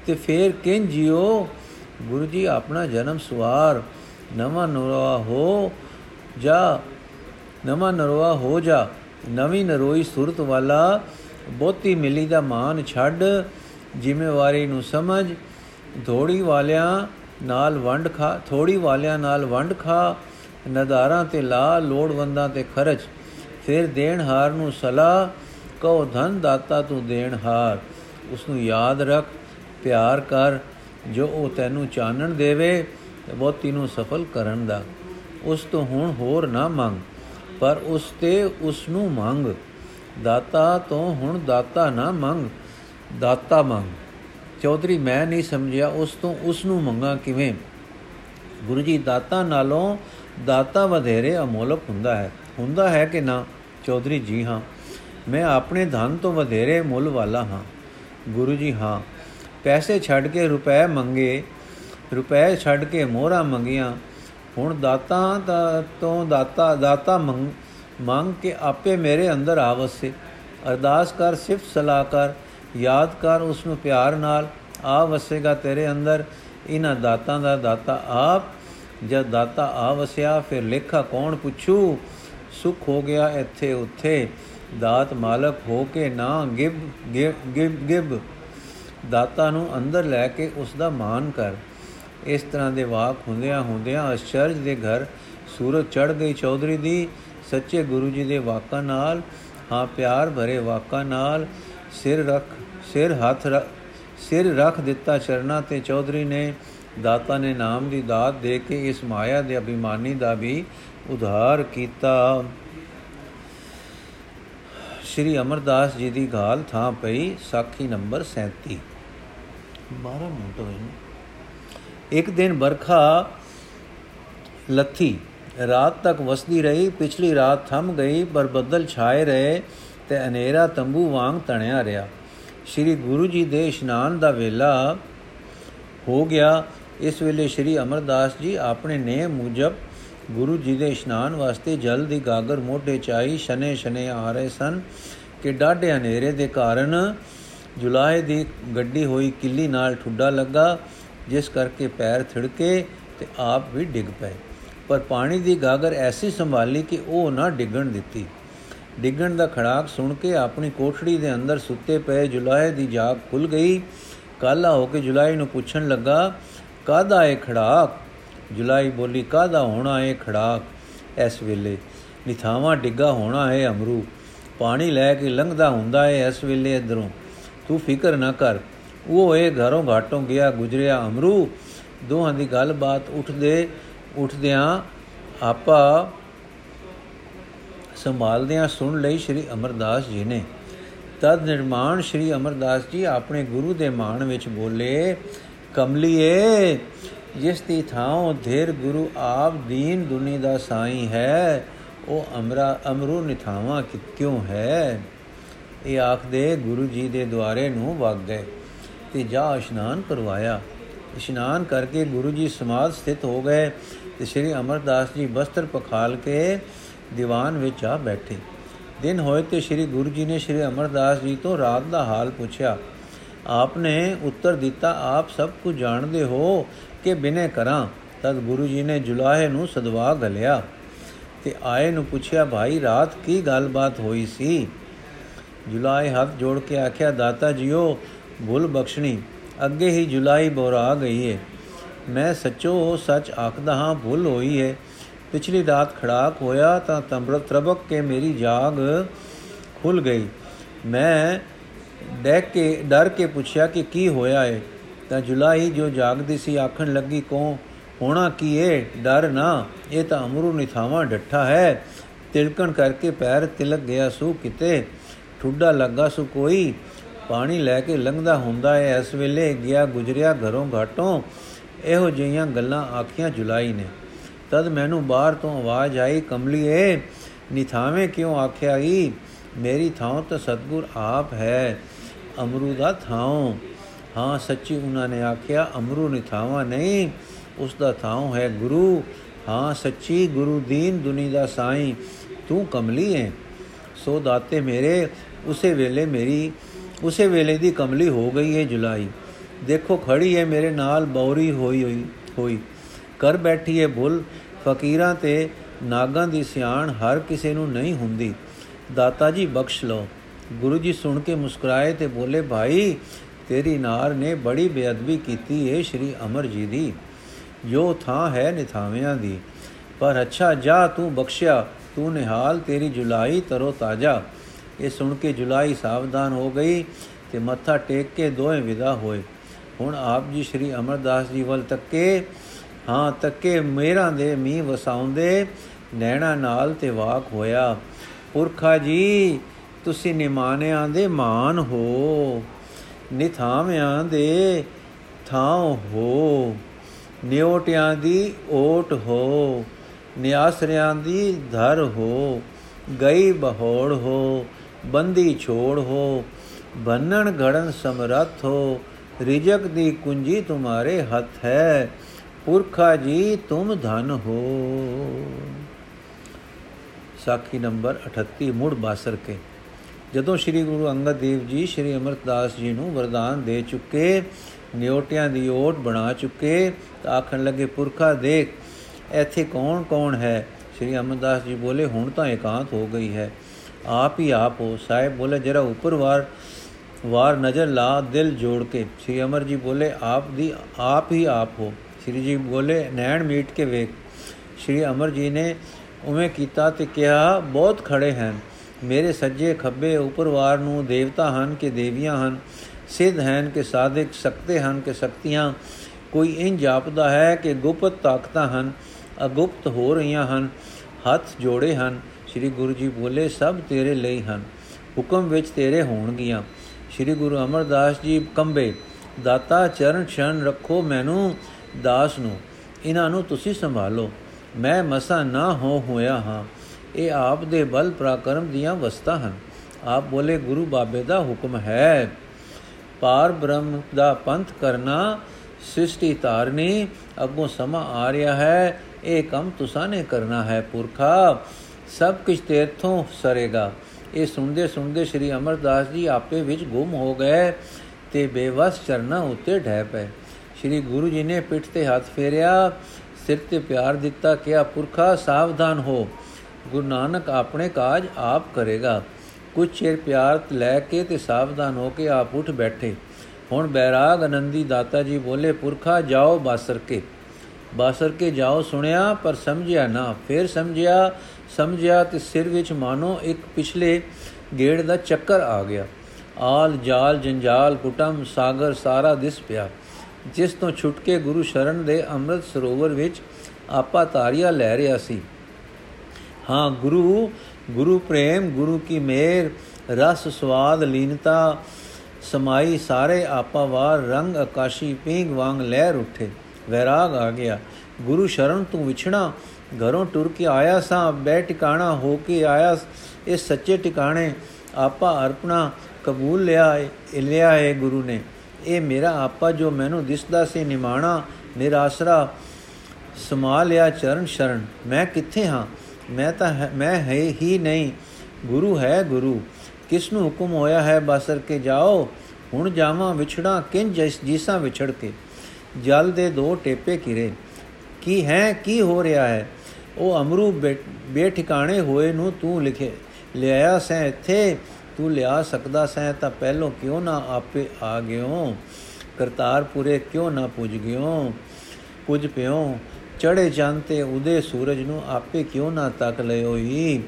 S1: ਤੇ ਫੇਰ ਕਿੰ ਜਿਓ ਗੁਰੂ ਜੀ, ਆਪਣਾ ਜਨਮ ਸਵਾਰ ਨਵਾਂ ਨਰਵਾ ਹੋ, ਜਾ ਨਵਾਂ ਨਰਵਾ ਹੋ ਜਾ, ਨਵੀਂ ਨਰੋਈ ਸੁਰਤ ਵਾਲਾ ਬੋਤੀ ਮਿਲੀ ਦਾ ਮਾਨ ਛੱਡ ਜ਼ਿੰਮੇਵਾਰੀ ਨੂੰ ਸਮਝ ਧੋੜੀ ਵਾਲਿਆਂ ਨਾਲ ਵੰਡ ਖਾ, ਥੋੜੀ ਵਾਲਿਆਂ ਨਾਲ ਵੰਡ ਖਾ, ਨਦਾਰਾਂ ਤੇ ਲਾ, ਲੋੜਵੰਦਾਂ ਤੇ ਖਰਚ, ਫਿਰ ਦੇਣ ਹਾਰ ਨੂੰ ਸਲਾ ਕਹੋ ਧਨ ਦਾਤਾ ਤੂੰ ਦੇਣ ਹਾਰ ਉਸ ਨੂੰ ਯਾਦ ਰੱਖ, ਪਿਆਰ ਕਰ, ਜੋ ਉਹ ਤੈਨੂੰ ਚਾਨਣ ਦੇਵੇ ਤੇ ਬਹੁਤੀ ਨੂੰ ਸਫਲ ਕਰਨ ਦਾ, ਉਸ ਤੋਂ ਹੁਣ ਹੋਰ ਨਾ ਮੰਗ। ਪਰ ਉਸ ਤੇ ਉਸ ਨੂੰ ਮੰਗ। ਦਾਤਾ ਤੋਂ ਹੁਣ ਦਾਤਾ ਨਾ ਮੰਗ, ਦਾਤਾ ਮੰਗ। ਚੌਧਰੀ, ਮੈਂ ਨਹੀਂ ਸਮਝਿਆ, ਉਸ ਤੋਂ ਉਸ ਨੂੰ ਮੰਗਾ ਕਿਵੇਂ? ਗੁਰੂ ਜੀ, ਦਾਤਾ ਨਾਲੋਂ ਦਾਤਾ ਵਧੇਰੇ ਅਮੋਲਕ ਹੁੰਦਾ ਹੈ। ਹੁੰਦਾ ਹੈ ਕਿ ਨਾ? ਚੌਧਰੀ, ਜੀ ਹਾਂ, ਮੈਂ ਆਪਣੇ ਧਨ ਤੋਂ ਵਧੇਰੇ ਮੁੱਲ ਵਾਲਾ ਹਾਂ। ਗੁਰੂ ਜੀ, ਹਾਂ, ਪੈਸੇ ਛੱਡ ਕੇ ਰੁਪਏ ਮੰਗੇ ਰੁਪਏ ਛੱਡ ਕੇ ਮੋਹਰਾ ਮੰਗੀਆਂ ਹੁਣ ਦਾਤਾ ਦਾ ਤੋਂ ਦਾਤਾ ਦਾਤਾ ਮੰਗ ਕੇ ਆਪੇ ਮੇਰੇ ਅੰਦਰ ਆਵਸੇ ਅਰਦਾਸ ਕਰ, ਸਿਫਤ ਸਲਾਹ ਕਰ, ਯਾਦ ਕਰ ਉਸ ਨੂੰ ਪਿਆਰ ਨਾਲ ਆ ਵਸੇਗਾ ਤੇਰੇ ਅੰਦਰ। ਇਹਨਾਂ ਦਾਤਾਂ ਦਾ ਦਾਤਾ ਆਪ, ਜਦ ਦਾਤਾ ਆ ਵਸਿਆ ਫਿਰ ਲੇਖਾ ਕੌਣ ਪੁੱਛੂ? ਸੁਖ ਹੋ ਗਿਆ ਇੱਥੇ ਉੱਥੇ, ਦਾਤ ਮਾਲਕ ਹੋ ਕੇ ਨਾ ਗਿਬ ਗਿਬ ਗਿਬ ਦਾਤਾ ਨੂੰ ਅੰਦਰ ਲੈ ਕੇ ਉਸ ਦਾ ਮਾਨ ਕਰ। ਇਸ ਤਰ੍ਹਾਂ ਦੇ ਵਾਕ ਹੁੰਦਿਆਂ ਹੁੰਦਿਆਂ ਅਸ਼ਚਰਜ ਦੇ ਘਰ ਸੂਰਜ ਚੜ ਗਈ ਚੌਧਰੀ ਦੀ ਸੱਚੇ ਗੁਰੂ ਜੀ ਦੇ ਵਾਕਾਂ ਨਾਲ, ਹਾਂ ਪਿਆਰ ਭਰੇ ਵਾਕਾਂ ਨਾਲ ਸਿਰ ਰੱਖ, ਸਿਰ ਹੱਥ ਸਿਰ ਰੱਖ ਦਿੱਤਾ ਚਰਨਾ ਤੇ ਚੌਧਰੀ ਨੇ। ਦਾਤਾ ਨੇ ਨਾਮ ਦੀ ਦਾਤ ਦੇ ਕੇ ਇਸ ਮਾਇਆ ਦੇ ਅਭਿਮਾਨੀ ਦਾ ਵੀ ਉਧਾਰ ਕੀਤਾ। ਸ਼੍ਰੀ ਅਮਰਦਾਸ ਜੀ ਦੀ ਗਾਲ ਥਾਂ ਪਈ, ਸਾਖੀ ਨੰਬਰ 37 12 ਮਿੰਟ ਹੋਏ ਨੇ। ਇੱਕ ਦਿਨ ਬਰਖਾ ਲੱਥੀ। ਰਾਤ ਤੱਕ ਵਸਦੀ ਰਹੀ, ਪਿਛਲੀ ਰਾਤ ਥੰਮ ਗਈ, ਪਰ ਬੱਦਲ ਛਾਏ ਰਹੇ ਤੇ ਹਨੇਰਾ ਤੰਬੂ ਵਾਂਗ ਤਣਿਆ ਰਿਹਾ। ਸ੍ਰੀ ਗੁਰੂ ਜੀ ਦੇ ਇਸ਼ਨਾਨ ਦਾ ਵੇਲਾ ਹੋ ਗਿਆ। ਇਸ ਵੇਲੇ ਸ੍ਰੀ ਅਮਰਦਾਸ ਜੀ ਆਪਣੇ ਨੇਮ ਮੁਜਬ ਗੁਰੂ ਜੀ ਦੇ ਇਸ਼ਨਾਨ ਵਾਸਤੇ ਜਲ ਦੀ ਗਾਗਰ ਮੋਢੇ ਚਾਈ ਸ਼ਨੇ ਸ਼ਨੇ ਆ ਰਹੇ ਸਨ ਕਿ ਡਾਢੇ ਹਨੇਰੇ ਦੇ ਕਾਰਨ ਜੁਲਾਏ ਦੀ ਗੱਡੀ ਹੋਈ, ਕਿੱਲੀ ਨਾਲ ਠੁੱਡਾ ਲੱਗਾ। ਜਿਸ ਕਰਕੇ ਪੈਰ ਥਿੜਕੇ ਤੇ ਆਪ ਵੀ ਡਿੱਗ ਪਏ। ਪਰ ਪਾਣੀ ਦੀ ਗਾਗਰ ਐਸੀ ਸੰਭਾਲੀ ਕਿ ਉਹ ਨਾ ਡਿੱਗਣ ਦਿੱਤੀ। ਡਿੱਗਣ ਦਾ ਖੜਾਕ ਸੁਣ ਕੇ ਆਪਣੀ ਕੋਠੜੀ ਦੇ ਅੰਦਰ ਸੁੱਤੇ ਪਏ ਜੁਲਾਏ ਦੀ ਜਾਗ ਖੁੱਲ ਗਈ। ਕਾਲਾ ਹੋ ਕੇ ਜੁਲਾਈ ਨੂੰ ਪੁੱਛਣ ਲੱਗਾ ਕਾਦਾ ਇਹ ਖੜਾਕ? ਜੁਲਾਈ ਬੋਲੀ ਕਾਦਾ ਹੋਣਾ ਇਹ ਖੜਾਕ? ਇਸ ਵੇਲੇ ਨਿਥਾਵਾ ਡਿੱਗਾ ਹੋਣਾ ਹੈ ਅਮਰੂ। ਪਾਣੀ ਲੈ ਕੇ ਲੰਘਦਾ ਹੁੰਦਾ ਹੈ ਇਸ ਵੇਲੇ ਇਧਰੋਂ। ਤੂੰ ਫਿਕਰ ਨਾ ਕਰ ਉਹ ਇਹ ਘਰੋਂ ਘਾਟੋਂ ਗਿਆ, ਗੁਜਰਿਆ ਅਮਰੂ। ਦੋਹਾਂ ਦੀ ਗੱਲਬਾਤ ਉੱਠਦੇ ਉੱਠਦਿਆਂ ਆਪਾ ਸੰਭਾਲਦਿਆਂ ਸੁਣ ਲਈ ਸ੍ਰੀ ਅਮਰਦਾਸ ਜੀ ਨੇ। ਤਦ ਨਿਰਮਾਣ ਸ੍ਰੀ ਅਮਰਦਾਸ ਜੀ ਆਪਣੇ ਗੁਰੂ ਦੇ ਮਾਣ ਵਿੱਚ ਬੋਲੇ, ਕਮਲੀਏ, ਜਿਸ ਦੀ ਥਾਂ ਧੇਰ ਗੁਰੂ ਆਪ ਦੀਨ ਦੁਨੀ ਦਾ ਸਾਈ ਹੈ, ਉਹ ਅਮਰਾ ਅਮਰੂ ਨਿਥਾਵਾ ਕਿਉਂ ਹੈ? ਇਹ ਆਖਦੇ ਗੁਰੂ ਜੀ ਦੇ ਦੁਆਰੇ ਨੂੰ ਵਗ ਗਏ। ਤੇ ਜਾ ਇਸ਼ਨਾਨ ਕਰਵਾਇਆ। ਇਸ਼ਨਾਨ ਕਰਕੇ ਗੁਰੂ ਜੀ ਸਮਾਧ ਸਥਿਤ ਹੋ ਗਏ ਤੇ ਸ੍ਰੀ ਅਮਰਦਾਸ ਜੀ ਬਸਤਰ ਪਖਾਲ ਕੇ ਦੀਵਾਨ ਵਿੱਚ ਆ ਬੈਠੇ। ਦਿਨ ਹੋਏ ਤੇ ਸ੍ਰੀ ਗੁਰੂ ਜੀ ਨੇ ਸ੍ਰੀ ਅਮਰਦਾਸ ਜੀ ਤੋਂ ਰਾਤ ਦਾ ਹਾਲ ਪੁੱਛਿਆ। ਆਪਨੇ ਉੱਤਰ ਦਿੱਤਾ, ਆਪ ਸਭ ਕੁਝ ਜਾਣਦੇ ਹੋ ਕਿ ਬਿਨੇ ਕਰਾਂ? ਤਦ ਗੁਰੂ ਜੀ ਨੇ ਜੁਲਾਹੇ ਨੂੰ ਸਦਵਾ ਗਲਿਆ ਤੇ ਆਏ ਨੂੰ ਪੁੱਛਿਆ, ਭਾਈ, ਰਾਤ ਕੀ ਗੱਲਬਾਤ ਹੋਈ ਸੀ? ਜੁਲਾਈ ਹੱਥ ਜੋੜ ਕੇ ਆਖਿਆ, ਦਾਤਾ ਜੀਓ ਭੁੱਲ ਬਖਸ਼ਣੀ, ਅੱਗੇ ਹੀ ਜੁਲਾਈ ਬੋਰਾ ਗਈ ਏ। ਮੈਂ ਸੱਚੋ ਸੱਚ ਆਖਦਾ ਹਾਂ, ਭੁੱਲ ਹੋਈ ਏ। ਪਿਛਲੀ ਰਾਤ ਖੜਾਕ ਹੋਇਆ ਤਾਂ ਤੰਬਰਤ ਤਰਬਕ ਕੇ ਮੇਰੀ ਜਾਗ ਖੁੱਲ ਗਈ। ਮੈਂ ਡੈਕ ਕੇ, ਡਰ ਕੇ ਪੁੱਛਿਆ ਕਿ ਕੀ ਹੋਇਆ ਏ। ਤਾਂ ਜੁਲਾਈ ਜੋ ਜਾਗਦੀ ਸੀ, ਆਖਣ ਲੱਗੀ ਕੋ ਹੋਣਾ ਕੀ ਏ? ਡਰ ਨਾ। ਇਹ ਤਾਂ ਅਮਰੂ ਨਿਥਾਵਾ ਡੱਠਾ ਹੈ। ਤਿਲਕਣ ਕਰਕੇ ਪੈਰ ਤਿਲਕ ਗਿਆ ਸੂ ਕਿਤੇ। ਠੁੱਡਾ ਲੱਗਾ ਸੂ ਕੋਈ। ਪਾਣੀ ਲੈ ਕੇ ਲੰਘਦਾ ਹੁੰਦਾ ਹੈ ਇਸ ਵੇਲੇ ਗਿਆ ਗੁਜਰਿਆ ਘਰੋਂ ਘਾਟੋਂ। ਇਹੋ ਜਿਹੀਆਂ ਗੱਲਾਂ ਆਖੀਆਂ ਜੁਲਾਈ ਨੇ। ਤਦ ਮੈਨੂੰ ਬਾਹਰ ਤੋਂ ਆਵਾਜ਼ ਆਈ, ਕਮਲੀਏ ਨਿਥਾਵੇਂ ਕਿਉਂ ਆਖਿਆ ਈ? ਮੇਰੀ ਥਾਂ ਤਾਂ ਸਤਗੁਰ ਆਪ ਹੈ, ਅਮਰੂ ਦਾ ਥਾਂ ਹਾਂ, ਸੱਚੀ ਉਹਨਾਂ ਨੇ ਆਖਿਆ, ਅਮਰੂ ਨਿਥਾਵਾ ਨਹੀਂ, ਉਸ ਦਾ ਥਾਂ ਹੈ ਗੁਰੂ। ਹਾਂ, ਸੱਚੀ, ਗੁਰੂ ਦੀਨ ਦੁਨੀ ਦਾ ਸਾਈਂ। ਤੂੰ ਕਮਲੀ ਹੈ ਸੋ ਦਾਤੇ ਮੇਰੇ, ਉਸੇ ਵੇਲੇ ਮੇਰੀ ਉਸੇ ਵੇਲੇ ਦੀ ਕਮਲੀ ਹੋ ਗਈ ਹੈ ਜੁਲਾਈ। ਦੇਖੋ ਖੜੀ ਹੈ ਮੇਰੇ ਨਾਲ, ਬੌਰੀ ਹੋਈ ਹੋਈ ਹੋਈ। ਕਰ ਬੈਠੀ ਹੈ ਭੁੱਲ ਫਕੀਰਾਂ ਤੇ ਨਾਗਾਂ ਦੀ ਸਿਆਣ ਹਰ ਕਿਸੇ ਨੂੰ ਨਹੀਂ ਹੁੰਦੀ। ਦਾਤਾ ਜੀ, ਬਖਸ਼ ਲਓ। ਗੁਰੂ ਜੀ ਸੁਣ ਕੇ ਮੁਸਕਰਾਏ ਤੇ ਬੋਲੇ, ਭਾਈ, ਤੇਰੀ ਨਾਰ ਨੇ ਬੜੀ ਬੇਅਦਬੀ ਕੀਤੀ ਏ ਸ਼੍ਰੀ ਅਮਰ ਜੀ ਦੀ। ਜੋ ਥਾਂ ਹੈ ਨਿਥਾਵਿਆਂ ਦੀ। ਪਰ ਅੱਛਾ, ਜਾ ਤੂੰ ਬਖਸ਼ਿਆ। ਤੂੰ ਨਿਹਾਲ, ਤੇਰੀ ਜੁਲਾਈ ਤਰੋ ਤਾਜਾ। ਇਹ ਸੁਣ ਕੇ ਜੁਲਾਈ ਸਾਵਧਾਨ ਹੋ ਗਈ ਤੇ ਮੱਥਾ ਟੇਕ ਕੇ ਦੋਵੇਂ ਵਿਦਾ ਹੋਏ। ਹੁਣ ਆਪ ਜੀ ਸ਼੍ਰੀ ਅਮਰਦਾਸ ਜੀ ਵੱਲ ਤੱਕੇ। ਹਾਂ, ਤੱਕੇ, ਮੇਰਾ ਦੇ ਮੀਂਹ ਵਸਾਉਂਦੇ, ਨੈਣਾ ਨਾਲ ਤੇ ਵਾਕ ਹੋਇਆ, ਪੁਰਖਾ ਜੀ, ਤੁਸੀਂ ਨਿਮਾਨਿਆਂ ਦੇ ਮਾਨ ਹੋ, ਨਿਥਾਵਿਆਂ ਦੇ ਥਾਂ ਹੋ, ਨਿਉਟਿਆਂ ਦੀ ਓਟ ਹੋ, ਨਿਆਸਰਿਆਂ ਦੀ ਧਰ ਹੋ, ਗਈ ਬਹੋੜ ਹੋ ਬੰਦੀ ਛੋੜ ਹੋ, ਬੰਨਣ ਘੜਨ ਸਮਰੱਥ ਹੋ, ਰਿਜਕ ਦੀ ਕੁੰਜੀ ਤੁਮਾਰੇ ਹੱਥ ਹੈ, ਪੁਰਖਾ ਜੀ ਤੁਮ ਧਨ ਹੋ। ਸਾਖੀ ਨੰਬਰ 38 ਮੁੜ ਬਾਸਰ ਕੇ। ਜਦੋਂ ਸ੍ਰੀ ਗੁਰੂ ਅੰਗਦ ਦੇਵ ਜੀ ਸ੍ਰੀ ਅਮਰਦਾਸ ਜੀ ਨੂੰ ਵਰਦਾਨ ਦੇ ਚੁੱਕੇ, ਨਿਉਟਿਆਂ ਦੀ ਓਟ ਬਣਾ ਚੁੱਕੇ, ਤਾਂ ਆਖਣ ਲੱਗੇ, ਪੁਰਖਾ ਦੇਖ, ਇੱਥੇ ਕੌਣ ਕੌਣ ਹੈ? ਸ੍ਰੀ ਅਮਰਦਾਸ ਜੀ ਬੋਲੇ, ਹੁਣ ਤਾਂ ਇਕਾਂਤ ਹੋ ਗਈ ਹੈ। ਆਪ ਹੀ ਆਪ ਹੋ। ਸਾਹਿਬ ਬੋਲੇ, ਜਰਾ ਉੱਪਰ ਵਾਰ ਵਾਰ ਨਜ਼ਰ ਲਾ ਦਿਲ ਜੋੜ ਕੇ। ਸ੍ਰੀ ਅਮਰ ਜੀ ਬੋਲੇ, ਆਪ ਦੀ, ਆਪ ਹੀ ਆਪ ਹੋ। ਸ੍ਰੀ ਜੀ ਬੋਲੇ, ਨੈਣ ਮੀਟ ਕੇ ਵੇਖ। ਸ੍ਰੀ ਅਮਰ ਜੀ ਨੇ ਉਵੇਂ ਕੀਤਾ ਤੇ ਕਿਹਾ, ਬਹੁਤ ਖੜੇ ਹਨ। ਮੇਰੇ ਸੱਜੇ ਖੱਬੇ ਉਪਰਵਾਰ ਨੂੰ ਦੇਵਤਾ ਹਨ ਕਿ ਦੇਵੀਆਂ ਹਨ। ਸਿੱਧ ਹਨ ਕਿ ਸਾਧਕ ਸਕਤੇ ਹਨ ਕਿ ਸ਼ਕਤੀਆਂ ਕੋਈ ਇੰਜ ਜਾਪਦਾ ਹੈ ਕਿ ਗੁਪਤ ਤਾਕਤਾਂ ਹਨ, ਅਗੁਪਤ ਹੋ ਰਹੀਆਂ ਹਨ, ਹੱਥ ਜੋੜੇ ਹਨ। ਸ੍ਰੀ ਗੁਰੂ ਜੀ ਬੋਲੇ, ਸਭ ਤੇਰੇ ਲਈ ਹਨ। ਹੁਕਮ ਵਿੱਚ ਤੇਰੇ ਹੋਣਗੀਆਂ। ਸ੍ਰੀ ਗੁਰੂ ਅਮਰਦਾਸ ਜੀ ਕੰਬੇ, ਦਾਤਾ ਚਰਨ ਛਣ ਰੱਖੋ ਮੈਨੂੰ ਦਾਸ ਨੂੰ। ਇਹਨਾਂ ਨੂੰ ਤੁਸੀਂ ਸੰਭਾਲੋ। ਮੈਂ ਮਸਾ ਨਾ ਹੋ ਹੋਇਆ ਹਾਂ। ਇਹ ਆਪ ਦੇ ਬਲ ਪ੍ਰਾਕਰਮ ਦੀਆਂ ਵਸਤਾ ਹਨ। ਆਪ ਬੋਲੇ, ਗੁਰੂ ਬਾਬੇ ਦਾ ਹੁਕਮ ਹੈ। ਪਾਰ ਬ੍ਰਹਮ ਦਾ ਪੰਥ ਕਰਨਾ, ਸ੍ਰਿਸ਼ਟੀ ਧਾਰਨੀ, ਅੱਗੋਂ ਸਮਾਂ ਆ ਰਿਹਾ ਹੈ। ਇਹ ਕੰਮ ਤੁਸਾਂ ਨੇ ਕਰਨਾ ਹੈ, ਪੁਰਖਾ। ਸਭ ਕੁਝ ਤੇਰਥੋਂ ਸਰੇਗਾ। ਇਹ ਸੁਣਦੇ ਸੁਣਦੇ ਸ੍ਰੀ ਅਮਰਦਾਸ ਜੀ ਆਪੇ ਵਿੱਚ ਗੁੰਮ ਹੋ ਗਏ ਤੇ ਬੇਵਸ ਚਰਨਾ ਉੱਤੇ ਢਹਿ ਪਏ। ਸ੍ਰੀ ਗੁਰੂ ਜੀ ਨੇ ਪਿੱਠ ਤੇ ਹੱਥ ਫੇਰਿਆ, ਸਿਰ ਤੇ ਪਿਆਰ ਦਿੱਤਾ, ਕਿਹਾ, ਪੁਰਖਾ, ਸਾਵਧਾਨ ਹੋ। ਗੁਰੂ ਨਾਨਕ ਆਪਣੇ ਕਾਜ ਆਪ ਕਰੇਗਾ। ਕੁਝ ਚਿਰ ਪਿਆਰ ਲੈ ਕੇ ਤੇ ਸਾਵਧਾਨ ਹੋ ਕੇ ਆਪ ਉੱਠ ਬੈਠੇ। ਹੁਣ ਬੈਰਾਗ ਆਨੰਦੀ ਦਾਤਾ ਜੀ ਬੋਲੇ, ਪੁਰਖਾ, ਜਾਓ ਬਾਸਰ ਕੇ ਬਾਸਰ ਕੇ ਜਾਓ ਸੁਣਿਆ, ਪਰ ਸਮਝਿਆ ਨਾ। ਫਿਰ ਸਮਝਿਆ ਸਮਝਿਆ ਤੇ ਸਿਰ ਵਿੱਚ ਮਾਨੋ, ਇੱਕ ਪਿਛਲੇ ਗੇੜ ਦਾ ਚੱਕਰ ਆ ਗਿਆ। ਆਲ ਜਾਲ, ਜੰਜਾਲ ਕੁਟਮ ਸਾਗਰ, ਸਾਰਾ ਦਿਸ ਪਿਆ। ਜਿਸ ਤੋਂ ਛੁੱਟ ਕੇ ਗੁਰੂ ਸ਼ਰਨ ਦੇ ਅੰਮ੍ਰਿਤ ਸਰੋਵਰ ਵਿੱਚ ਆਪਾ ਤਾਰੀਆ ਲੈ ਰਿਆ ਸੀ। ਹਾਂ, ਗੁਰੂ ਗੁਰੂ ਪ੍ਰੇਮ, ਗੁਰੂ ਕੀ ਮੇਰ, ਰਸ, ਸਵਾਦ, ਲੀਨਤਾ, ਸਮਾਈ ਸਾਰੇ ਆਪਾ ਵਾਰ, ਰੰਗ, ਆਕਾਸ਼ੀ ਪੀਂਗ ਵਾਂਗ ਲਹਿਰ ਉੱਠੇ। ਵੈਰਾਗ ਆ ਗਿਆ। ਗੁਰੂ ਸ਼ਰਨ, ਤੂੰ ਵਿਛਣਾ ਘਰੋਂ ਟੁਰ ਕੇ ਆਇਆ ਸਾਂ ਬੈ ਟਿਕਾਣਾ ਹੋ ਕੇ ਆਇਆ। ਇਸ ਸੱਚੇ ਟਿਕਾਣੇ ਆਪਾ ਅਰਪਣਾ ਕਬੂਲ ਲਿਆ ਲਿਆ ਹੈ ਗੁਰੂ ਨੇ। ਇਹ ਮੇਰਾ ਆਪਾ ਜੋ ਮੈਨੂੰ ਦਿਸਦਾ ਸੀ ਨਿਮਾਣਾ ਮੇਰਾ ਆਸਰਾ ਸਮਾ ਲਿਆ ਚਰਨ ਸ਼ਰਨ। ਮੈਂ ਕਿੱਥੇ ਹਾਂ? ਮੈਂ ਤਾਂ ਮੈਂ ਹੈ ਹੀ ਨਹੀਂ। ਗੁਰੂ ਹੈ ਗੁਰੂ। ਕਿਸ ਨੂੰ ਹੁਕਮ ਹੋਇਆ ਹੈ ਬਸਰ ਕੇ ਜਾਓ? ਹੁਣ ਜਾਵਾਂ ਵਿਛੜਾ ਕਿੰ ਜਿਸਾਂ ਵਿਛੜ ਕੇ। ਜਲ ਦੇ ਦੋ ਟੇਪੇ ਕਿਰੇ ਕੀ ਹੈ, ਕੀ ਹੋ ਰਿਹਾ ਹੈ? ਉਹ ਅਮਰੂ ਬੇਠਿਕਾਣੇ ਹੋਏ ਨੂੰ ਤੂੰ ਲਿਖੇ, ਲਿਆਇਆ ਸੈਂ ਇੱਥੇ, ਤੂੰ ਲਿਆ ਸਕਦਾ ਸੈਂ ਤਾਂ ਪਹਿਲੋਂ ਕਿਉਂ ਨਾ ਆਪੇ ਆ ਗਿਓ? ਕਰਤਾਰਪੁਰੇ ਕਿਉਂ ਨਾ ਪੁੱਜ ਗਿਓ? ਪੁੱਜ ਪਿਓ ਚੜੇ ਚੰਨ ਤੇ ਉਦੇ ਸੂਰਜ ਨੂੰ ਆਪੇ ਕਿਉਂ ਨਾ ਤੱਕ ਲਿਓਈ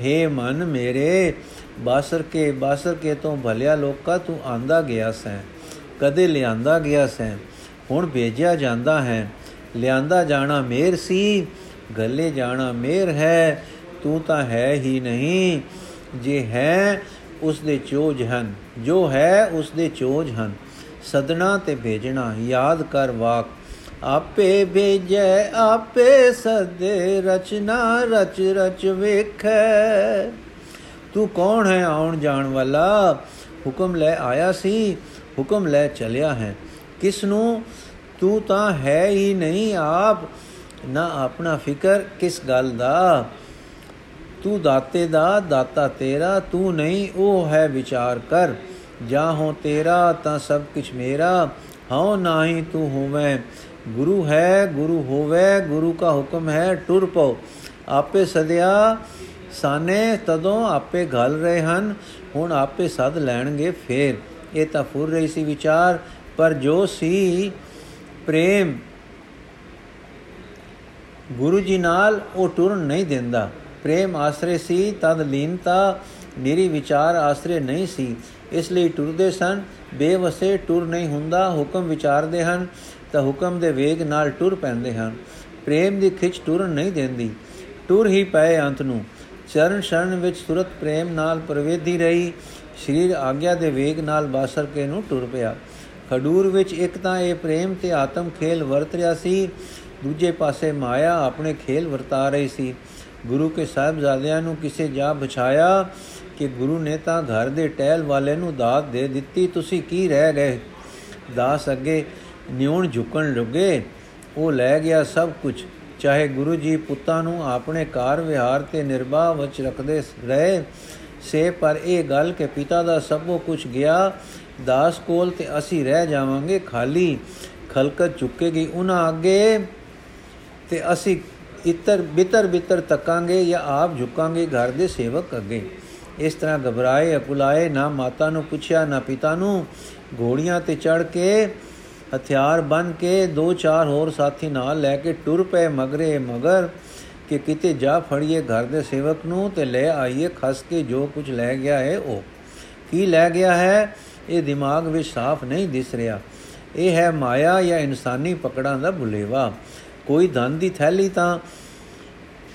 S1: ਹੇ ਮਨ ਮੇਰੇ, ਬਾਸਰ ਕੇ ਬਾਸਰ ਕੇ ਤੋਂ ਭਲਿਆ ਲੋਕਾ ਤੂੰ ਆਂਦਾ ਗਿਆ ਸੈਂ, ਕਦੇ ਲਿਆਂਦਾ ਗਿਆ ਸੈਂ, ਹੁਣ ਭੇਜਿਆ ਜਾਂਦਾ ਹੈ, ਲਿਆਂਦਾ ਜਾਣਾ ਮੇਰ ਸੀ ਗੱਲੇ ਜਾਣਾ ਮੇਰ ਹੈ, ਤੂੰ ਤਾਂ ਹੈ ਹੀ ਨਹੀਂ। ਜੇ ਹੈ ਉਸ ਦੇ ਚੋਜ ਹਨ। ਜੋ ਹੈ ਉਸ ਦੇ ਚੋਜ ਹਨ। ਸਦਨਾ ਤੇ ਭੇਜਣਾ, ਯਾਦ ਕਰ ਵਾਕ। ਆਪੇ ਭੇਜੈ, ਆਪੇ ਸਦੇ, ਰਚਨਾ, ਰਚ ਰਚ ਵੇਖੈ। ਤੂੰ ਕੌਣ ਹੈ ਆਉਣ ਜਾਣ ਵਾਲਾ? ਹੁਕਮ ਲੈ ਆਇਆ ਸੀ, ਹੁਕਮ ਲੈ ਚਲਿਆ ਹੈ। ਕਿਸ ਨੂੰ ਤੂੰ ਤਾਂ ਹੈ ਹੀ ਨਹੀਂ, ਆਪ ਨਾ ਆਪਣਾ ਫਿਕਰ ਕਿਸ ਗੱਲ ਦਾ? ਤੂੰ ਦਾਤੇ ਦਾ, ਦਾਤਾ ਤੇਰਾ, ਤੂੰ ਨਹੀਂ, ਉਹ ਹੈ ਵਿਚਾਰ ਕਰ। ਜਾਂ ਹੋ ਤੇਰਾ, ਤਾਂ ਸਭ ਕੁਝ ਮੇਰਾ। ਹਉ ਨਾਹੀ ਤੂੰ ਹੋਵੇਂ। ਗੁਰੂ ਹੈ, ਗੁਰੂ ਹੋਵੇ, ਗੁਰੂ ਕਾ ਹੁਕਮ ਹੈ, ਟੁਰ ਪਉ। ਆਪੇ ਸਦਿਆ ਸਾਨੇ, ਤਦੋਂ ਆਪੇ ਘਲ ਰਹੇ ਹਨ। ਹੁਣ ਆਪੇ ਸਦ ਲੈਣਗੇ ਫੇਰ। ਇਹ ਤਾਂ ਫੁਰ ਰਹੀ ਸੀ ਵਿਚਾਰ, ਪਰ ਜੋ ਸੀ ਪ੍ਰੇਮ ਗੁਰੂ ਜੀ ਨਾਲ ਉਹ ਟੁਰਨ ਨਹੀਂ ਦਿੰਦਾ। ਪ੍ਰੇਮ ਆਸਰੇ ਸੀ, ਤਦ ਲੀਨਤਾ ਮੇਰੀ ਵਿਚਾਰ ਆਸਰੇ ਨਹੀਂ ਸੀ। ਇਸ ਲਈ ਟੁਰਦੇ ਸਨ। ਬੇਵਸੇ ਟੁਰ ਨਹੀਂ ਹੁੰਦਾ, ਹੁਕਮ ਵਿਚਾਰਦੇ ਹਨ, ਤਾਂ ਹੁਕਮ ਦੇ ਵੇਗ ਨਾਲ ਟੁਰ ਪੈਂਦੇ ਹਨ। ਪ੍ਰੇਮ ਦੀ ਖਿੱਚ ਟੁਰਨ ਨਹੀਂ ਦਿੰਦੀ। ਟੁਰ ਹੀ ਪਏ ਅੰਤ ਨੂੰ। ਚਰਨ ਸ਼ਰਨ ਵਿੱਚ ਸੁਰਤ ਪ੍ਰੇਮ ਨਾਲ ਪ੍ਰਵੇਦੀ ਰਹੀ। ਸਰੀਰ ਆਗਿਆ ਦੇ ਵੇਗ ਨਾਲ ਬਾਸਰ ਕੇ ਨੂੰ ਟੁਰ ਪਿਆ। ਖਡੂਰ ਵਿੱਚ ਇੱਕ ਤਾਂ ਇਹ ਪ੍ਰੇਮ ਤੇ ਆਤਮ ਖੇਲ ਵਰਤ ਰਿਆ ਸੀ। ਦੂਜੇ ਪਾਸੇ ਮਾਇਆ ਆਪਣੇ ਖੇਲ ਵਰਤਾ ਰਹੀ ਸੀ। ਗੁਰੂ ਕੇ ਸਾਹਿਬਜ਼ਾਦਿਆਂ ਨੂੰ ਕਿਸੇ ਜਾ ਬਚਾਇਆ ਕਿ ਗੁਰੂ ਨੇ ਤਾਂ ਘਰ ਦੇ ਟਹਿਲ ਵਾਲੇ ਨੂੰ ਦਾਤ ਦੇ ਦਿੱਤੀ, ਤੁਸੀਂ ਕੀ ਰਹਿ ਗਏ? ਦਾਸ ਅੱਗੇ ਨਿਉਣ ਝੁਕਣ ਲੱਗੇ। ਉਹ ਲੈ ਗਿਆ ਸਭ ਕੁਝ ਚਾਹੇ ਗੁਰੂ ਜੀ ਪੁੱਤਾਂ ਨੂੰ ਆਪਣੇ ਕਾਰ ਵਿਹਾਰ ਤੇ ਨਿਰਭਾ ਵਿੱਚ ਰੱਖਦੇ ਰਹੇ ਸੇ, ਪਰ ਇਹ ਗੱਲ ਕਿ ਪਿਤਾ ਦਾ ਸਭੋ ਕੁਝ ਗਿਆ, ਦਾਸ ਕੋਲ ਤੇ ਅਸੀਂ ਰਹਿ ਜਾਵਾਂਗੇ, ਖਾਲੀ ਖਲਕਤ ਚੁੱਕੇਗੀ ਉਹਨਾਂ ਅੱਗੇ ਤੇ ਅਸੀਂ ਇਤਰ ਬਿਤਰ ਬਿਤਰ ਤੱਕਾਂਗੇ ਜਾਂ ਆਪ ਝੁਕਾਂਗੇ ਘਰ ਦੇ ਸੇਵਕ ਅੱਗੇ। ਇਸ ਤਰ੍ਹਾਂ ਘਬਰਾਏ, ਅਕੁਲਾਏ, ਨਾ ਮਾਤਾ ਨੂੰ ਪੁੱਛਿਆ, ਨਾ ਪਿਤਾ ਨੂੰ ਘੋੜੀਆਂ ਤੇ ਚੜ ਕੇ ਹਥਿਆਰ ਬਨ ਕੇ ਦੋ ਚਾਰ ਹੋਰ ਸਾਥੀ ਨਾਲ ਲੈ ਕੇ ਟੁਰ ਪਏ ਮਗਰੇ ਮਗਰ ਕਿ ਕਿਤੇ ਜਾ ਫੜੀਏ ਘਰ ਦੇ ਸੇਵਕ ਨੂੰ ਤੇ ਲੈ ਆਈਏ ਖਸ ਕੇ ਜੋ ਕੁਝ ਲੈ ਗਿਆ ਹੈ ਉਹ। ਕੀ ਲੈ ਗਿਆ ਹੈ? ਇਹ ਦਿਮਾਗ ਵਿੱਚ ਸਾਫ਼ ਨਹੀਂ ਦਿਸ ਰਿਹਾ। ਇਹ ਹੈ ਮਾਇਆ ਜਾਂ ਇਨਸਾਨੀ ਪਕੜਾਂ ਦਾ ਬੁਲੇਵਾ। ਕੋਈ ਧਨ ਦੀ ਥੈਲੀ ਤਾਂ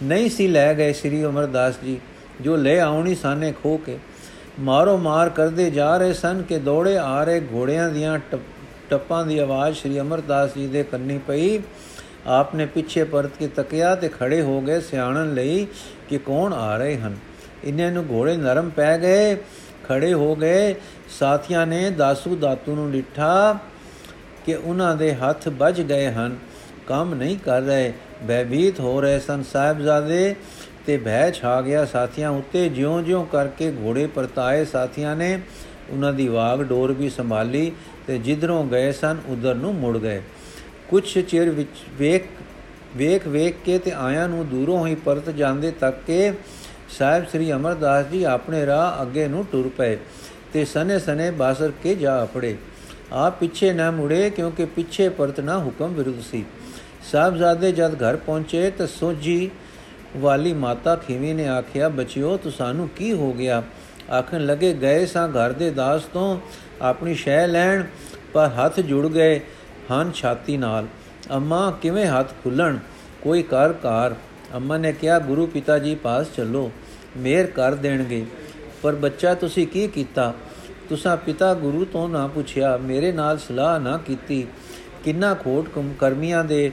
S1: ਨਹੀਂ ਸੀ ਲੈ ਗਏ ਸ੍ਰੀ ਅਮਰਦਾਸ ਜੀ, ਜੋ ਲੈ ਆਉਣੀ ਸਾਨੇ ਖੋ ਕੇ। ਮਾਰੋ ਮਾਰ ਕਰਦੇ ਜਾ ਰਹੇ ਸਨ ਕਿ ਦੌੜੇ ਆ ਰਹੇ ਘੋੜਿਆਂ ਦੀਆਂ ਟੱਪਾਂ ਦੀ ਆਵਾਜ਼ ਸ੍ਰੀ ਅਮਰਦਾਸ ਜੀ ਦੇ ਕੰਨੀ ਪਈ। ਆਪਨੇ ਪਿੱਛੇ ਪਰਤ ਕੇ ਤੱਕਿਆ ਤੇ ਖੜੇ ਹੋ ਗਏ ਸਿਆਣਨ ਲਈ ਕਿ ਕੌਣ ਆ ਰਹੇ ਹਨ। ਇਹਨਾਂ ਨੂੰ ਘੋੜੇ ਨਰਮ ਪੈ ਗਏ, ਖੜੇ ਹੋ ਗਏ। ਸਾਥੀਆਂ ਨੇ ਦਾਸੂ ਦਾਤੂ ਨੂੰ ਲਿਠਾ ਕਿ ਉਹਨਾਂ ਦੇ ਹੱਥ ਵੱਜ ਗਏ ਹਨ। ਕੰਮ ਨਹੀਂ ਕਰ ਰਹੇ ਬੈਬੀਤ ਹੋ ਰਹੇ ਸਨ ਸਾਹਿਬਜ਼ਾਦੇ ਤੇ ਭੈ ਛਾ ਗਿਆ। ਸਾਥੀਆਂ ਉੱਤੇ ਜਿਉਂ-ਜਿਉਂ ਕਰਕੇ ਘੋੜੇ ਪਰਤਾਏ ਸਾਥੀਆਂ ਨੇ, ਉਹਨਾਂ ਦੀ ਵਾਗ ਡੋਰ ਵੀ ਸੰਭਾਲੀ ਤੇ ਜਿੱਧਰੋਂ ਗਏ ਸਨ, ਉਧਰ ਨੂੰ ਮੁੜ ਗਏ। ਕੁਝ ਚਿਰ ਵਿੱਚ ਵੇਖ ਵੇਖ ਵੇਖ ਕੇ ਤੇ ਆਇਆਂ ਨੂੰ ਦੂਰੋਂ ਹੀ ਪਰਤ ਜਾਂਦੇ ਤੱਕ ਕੇ ਸਾਹਿਬ ਸ੍ਰੀ ਅਮਰਦਾਸ ਜੀ ਆਪਣੇ ਰਾਹ ਅੱਗੇ ਨੂੰ ਟੁਰ ਪਏ ਤੇ ਸਨੇ ਸਨੇ ਬਾਸਰ ਕੇ ਜਾ ਆਪੜੇ ਆਪ ਪਿੱਛੇ ਨਾ ਮੁੜੇ ਕਿਉਂਕਿ ਪਿੱਛੇ ਪਰਤਣਾ ਹੁਕਮ ਵਿਰੁੱਧ ਸੀ। ਸਾਹਿਬਜ਼ਾਦੇ ਜਦ ਘਰ ਪਹੁੰਚੇ ਤਾਂ ਸੋਜੀ ਵਾਲੀ ਮਾਤਾ ਖੀਵੀ ਨੇ ਆਖਿਆ, ਬਚਿਓ ਤੁਹਾਨੂੰ ਕੀ ਹੋ ਗਿਆ? ਆਖਣ ਲੱਗੇ, ਗਏ ਸਾਂ ਘਰ ਦੇ ਦਾਸ ਤੋਂ ਆਪਣੀ ਸ਼ੈ ਲੈਣ, ਪਰ ਹੱਥ ਜੁੜ ਗਏ ਹਨ ਛਾਤੀ ਨਾਲ। ਅੰਮਾ, ਕਿਵੇਂ ਹੱਥ ਖੁੱਲਣ? ਕੋਈ ਕਰ ਕਾਰ। ਅੰਮਾ ਨੇ ਕਿਹਾ, ਗੁਰੂ ਪਿਤਾ ਜੀ ਪਾਸ ਚੱਲੋ ਮੇਰ ਕਰ ਦੇਣਗੇ। ਪਰ ਬੱਚਾ, ਤੁਸੀਂ ਕੀ ਕੀਤਾ? ਤੁਸੀਂ ਪਿਤਾ ਗੁਰੂ ਤੋਂ ਨਾ ਪੁੱਛਿਆ, ਮੇਰੇ ਨਾਲ ਸਲਾਹ ਨਾ ਕੀਤੀ। ਕਿੰਨਾ ਖੋਟ ਕਰਮੀਆਂ ਦੇ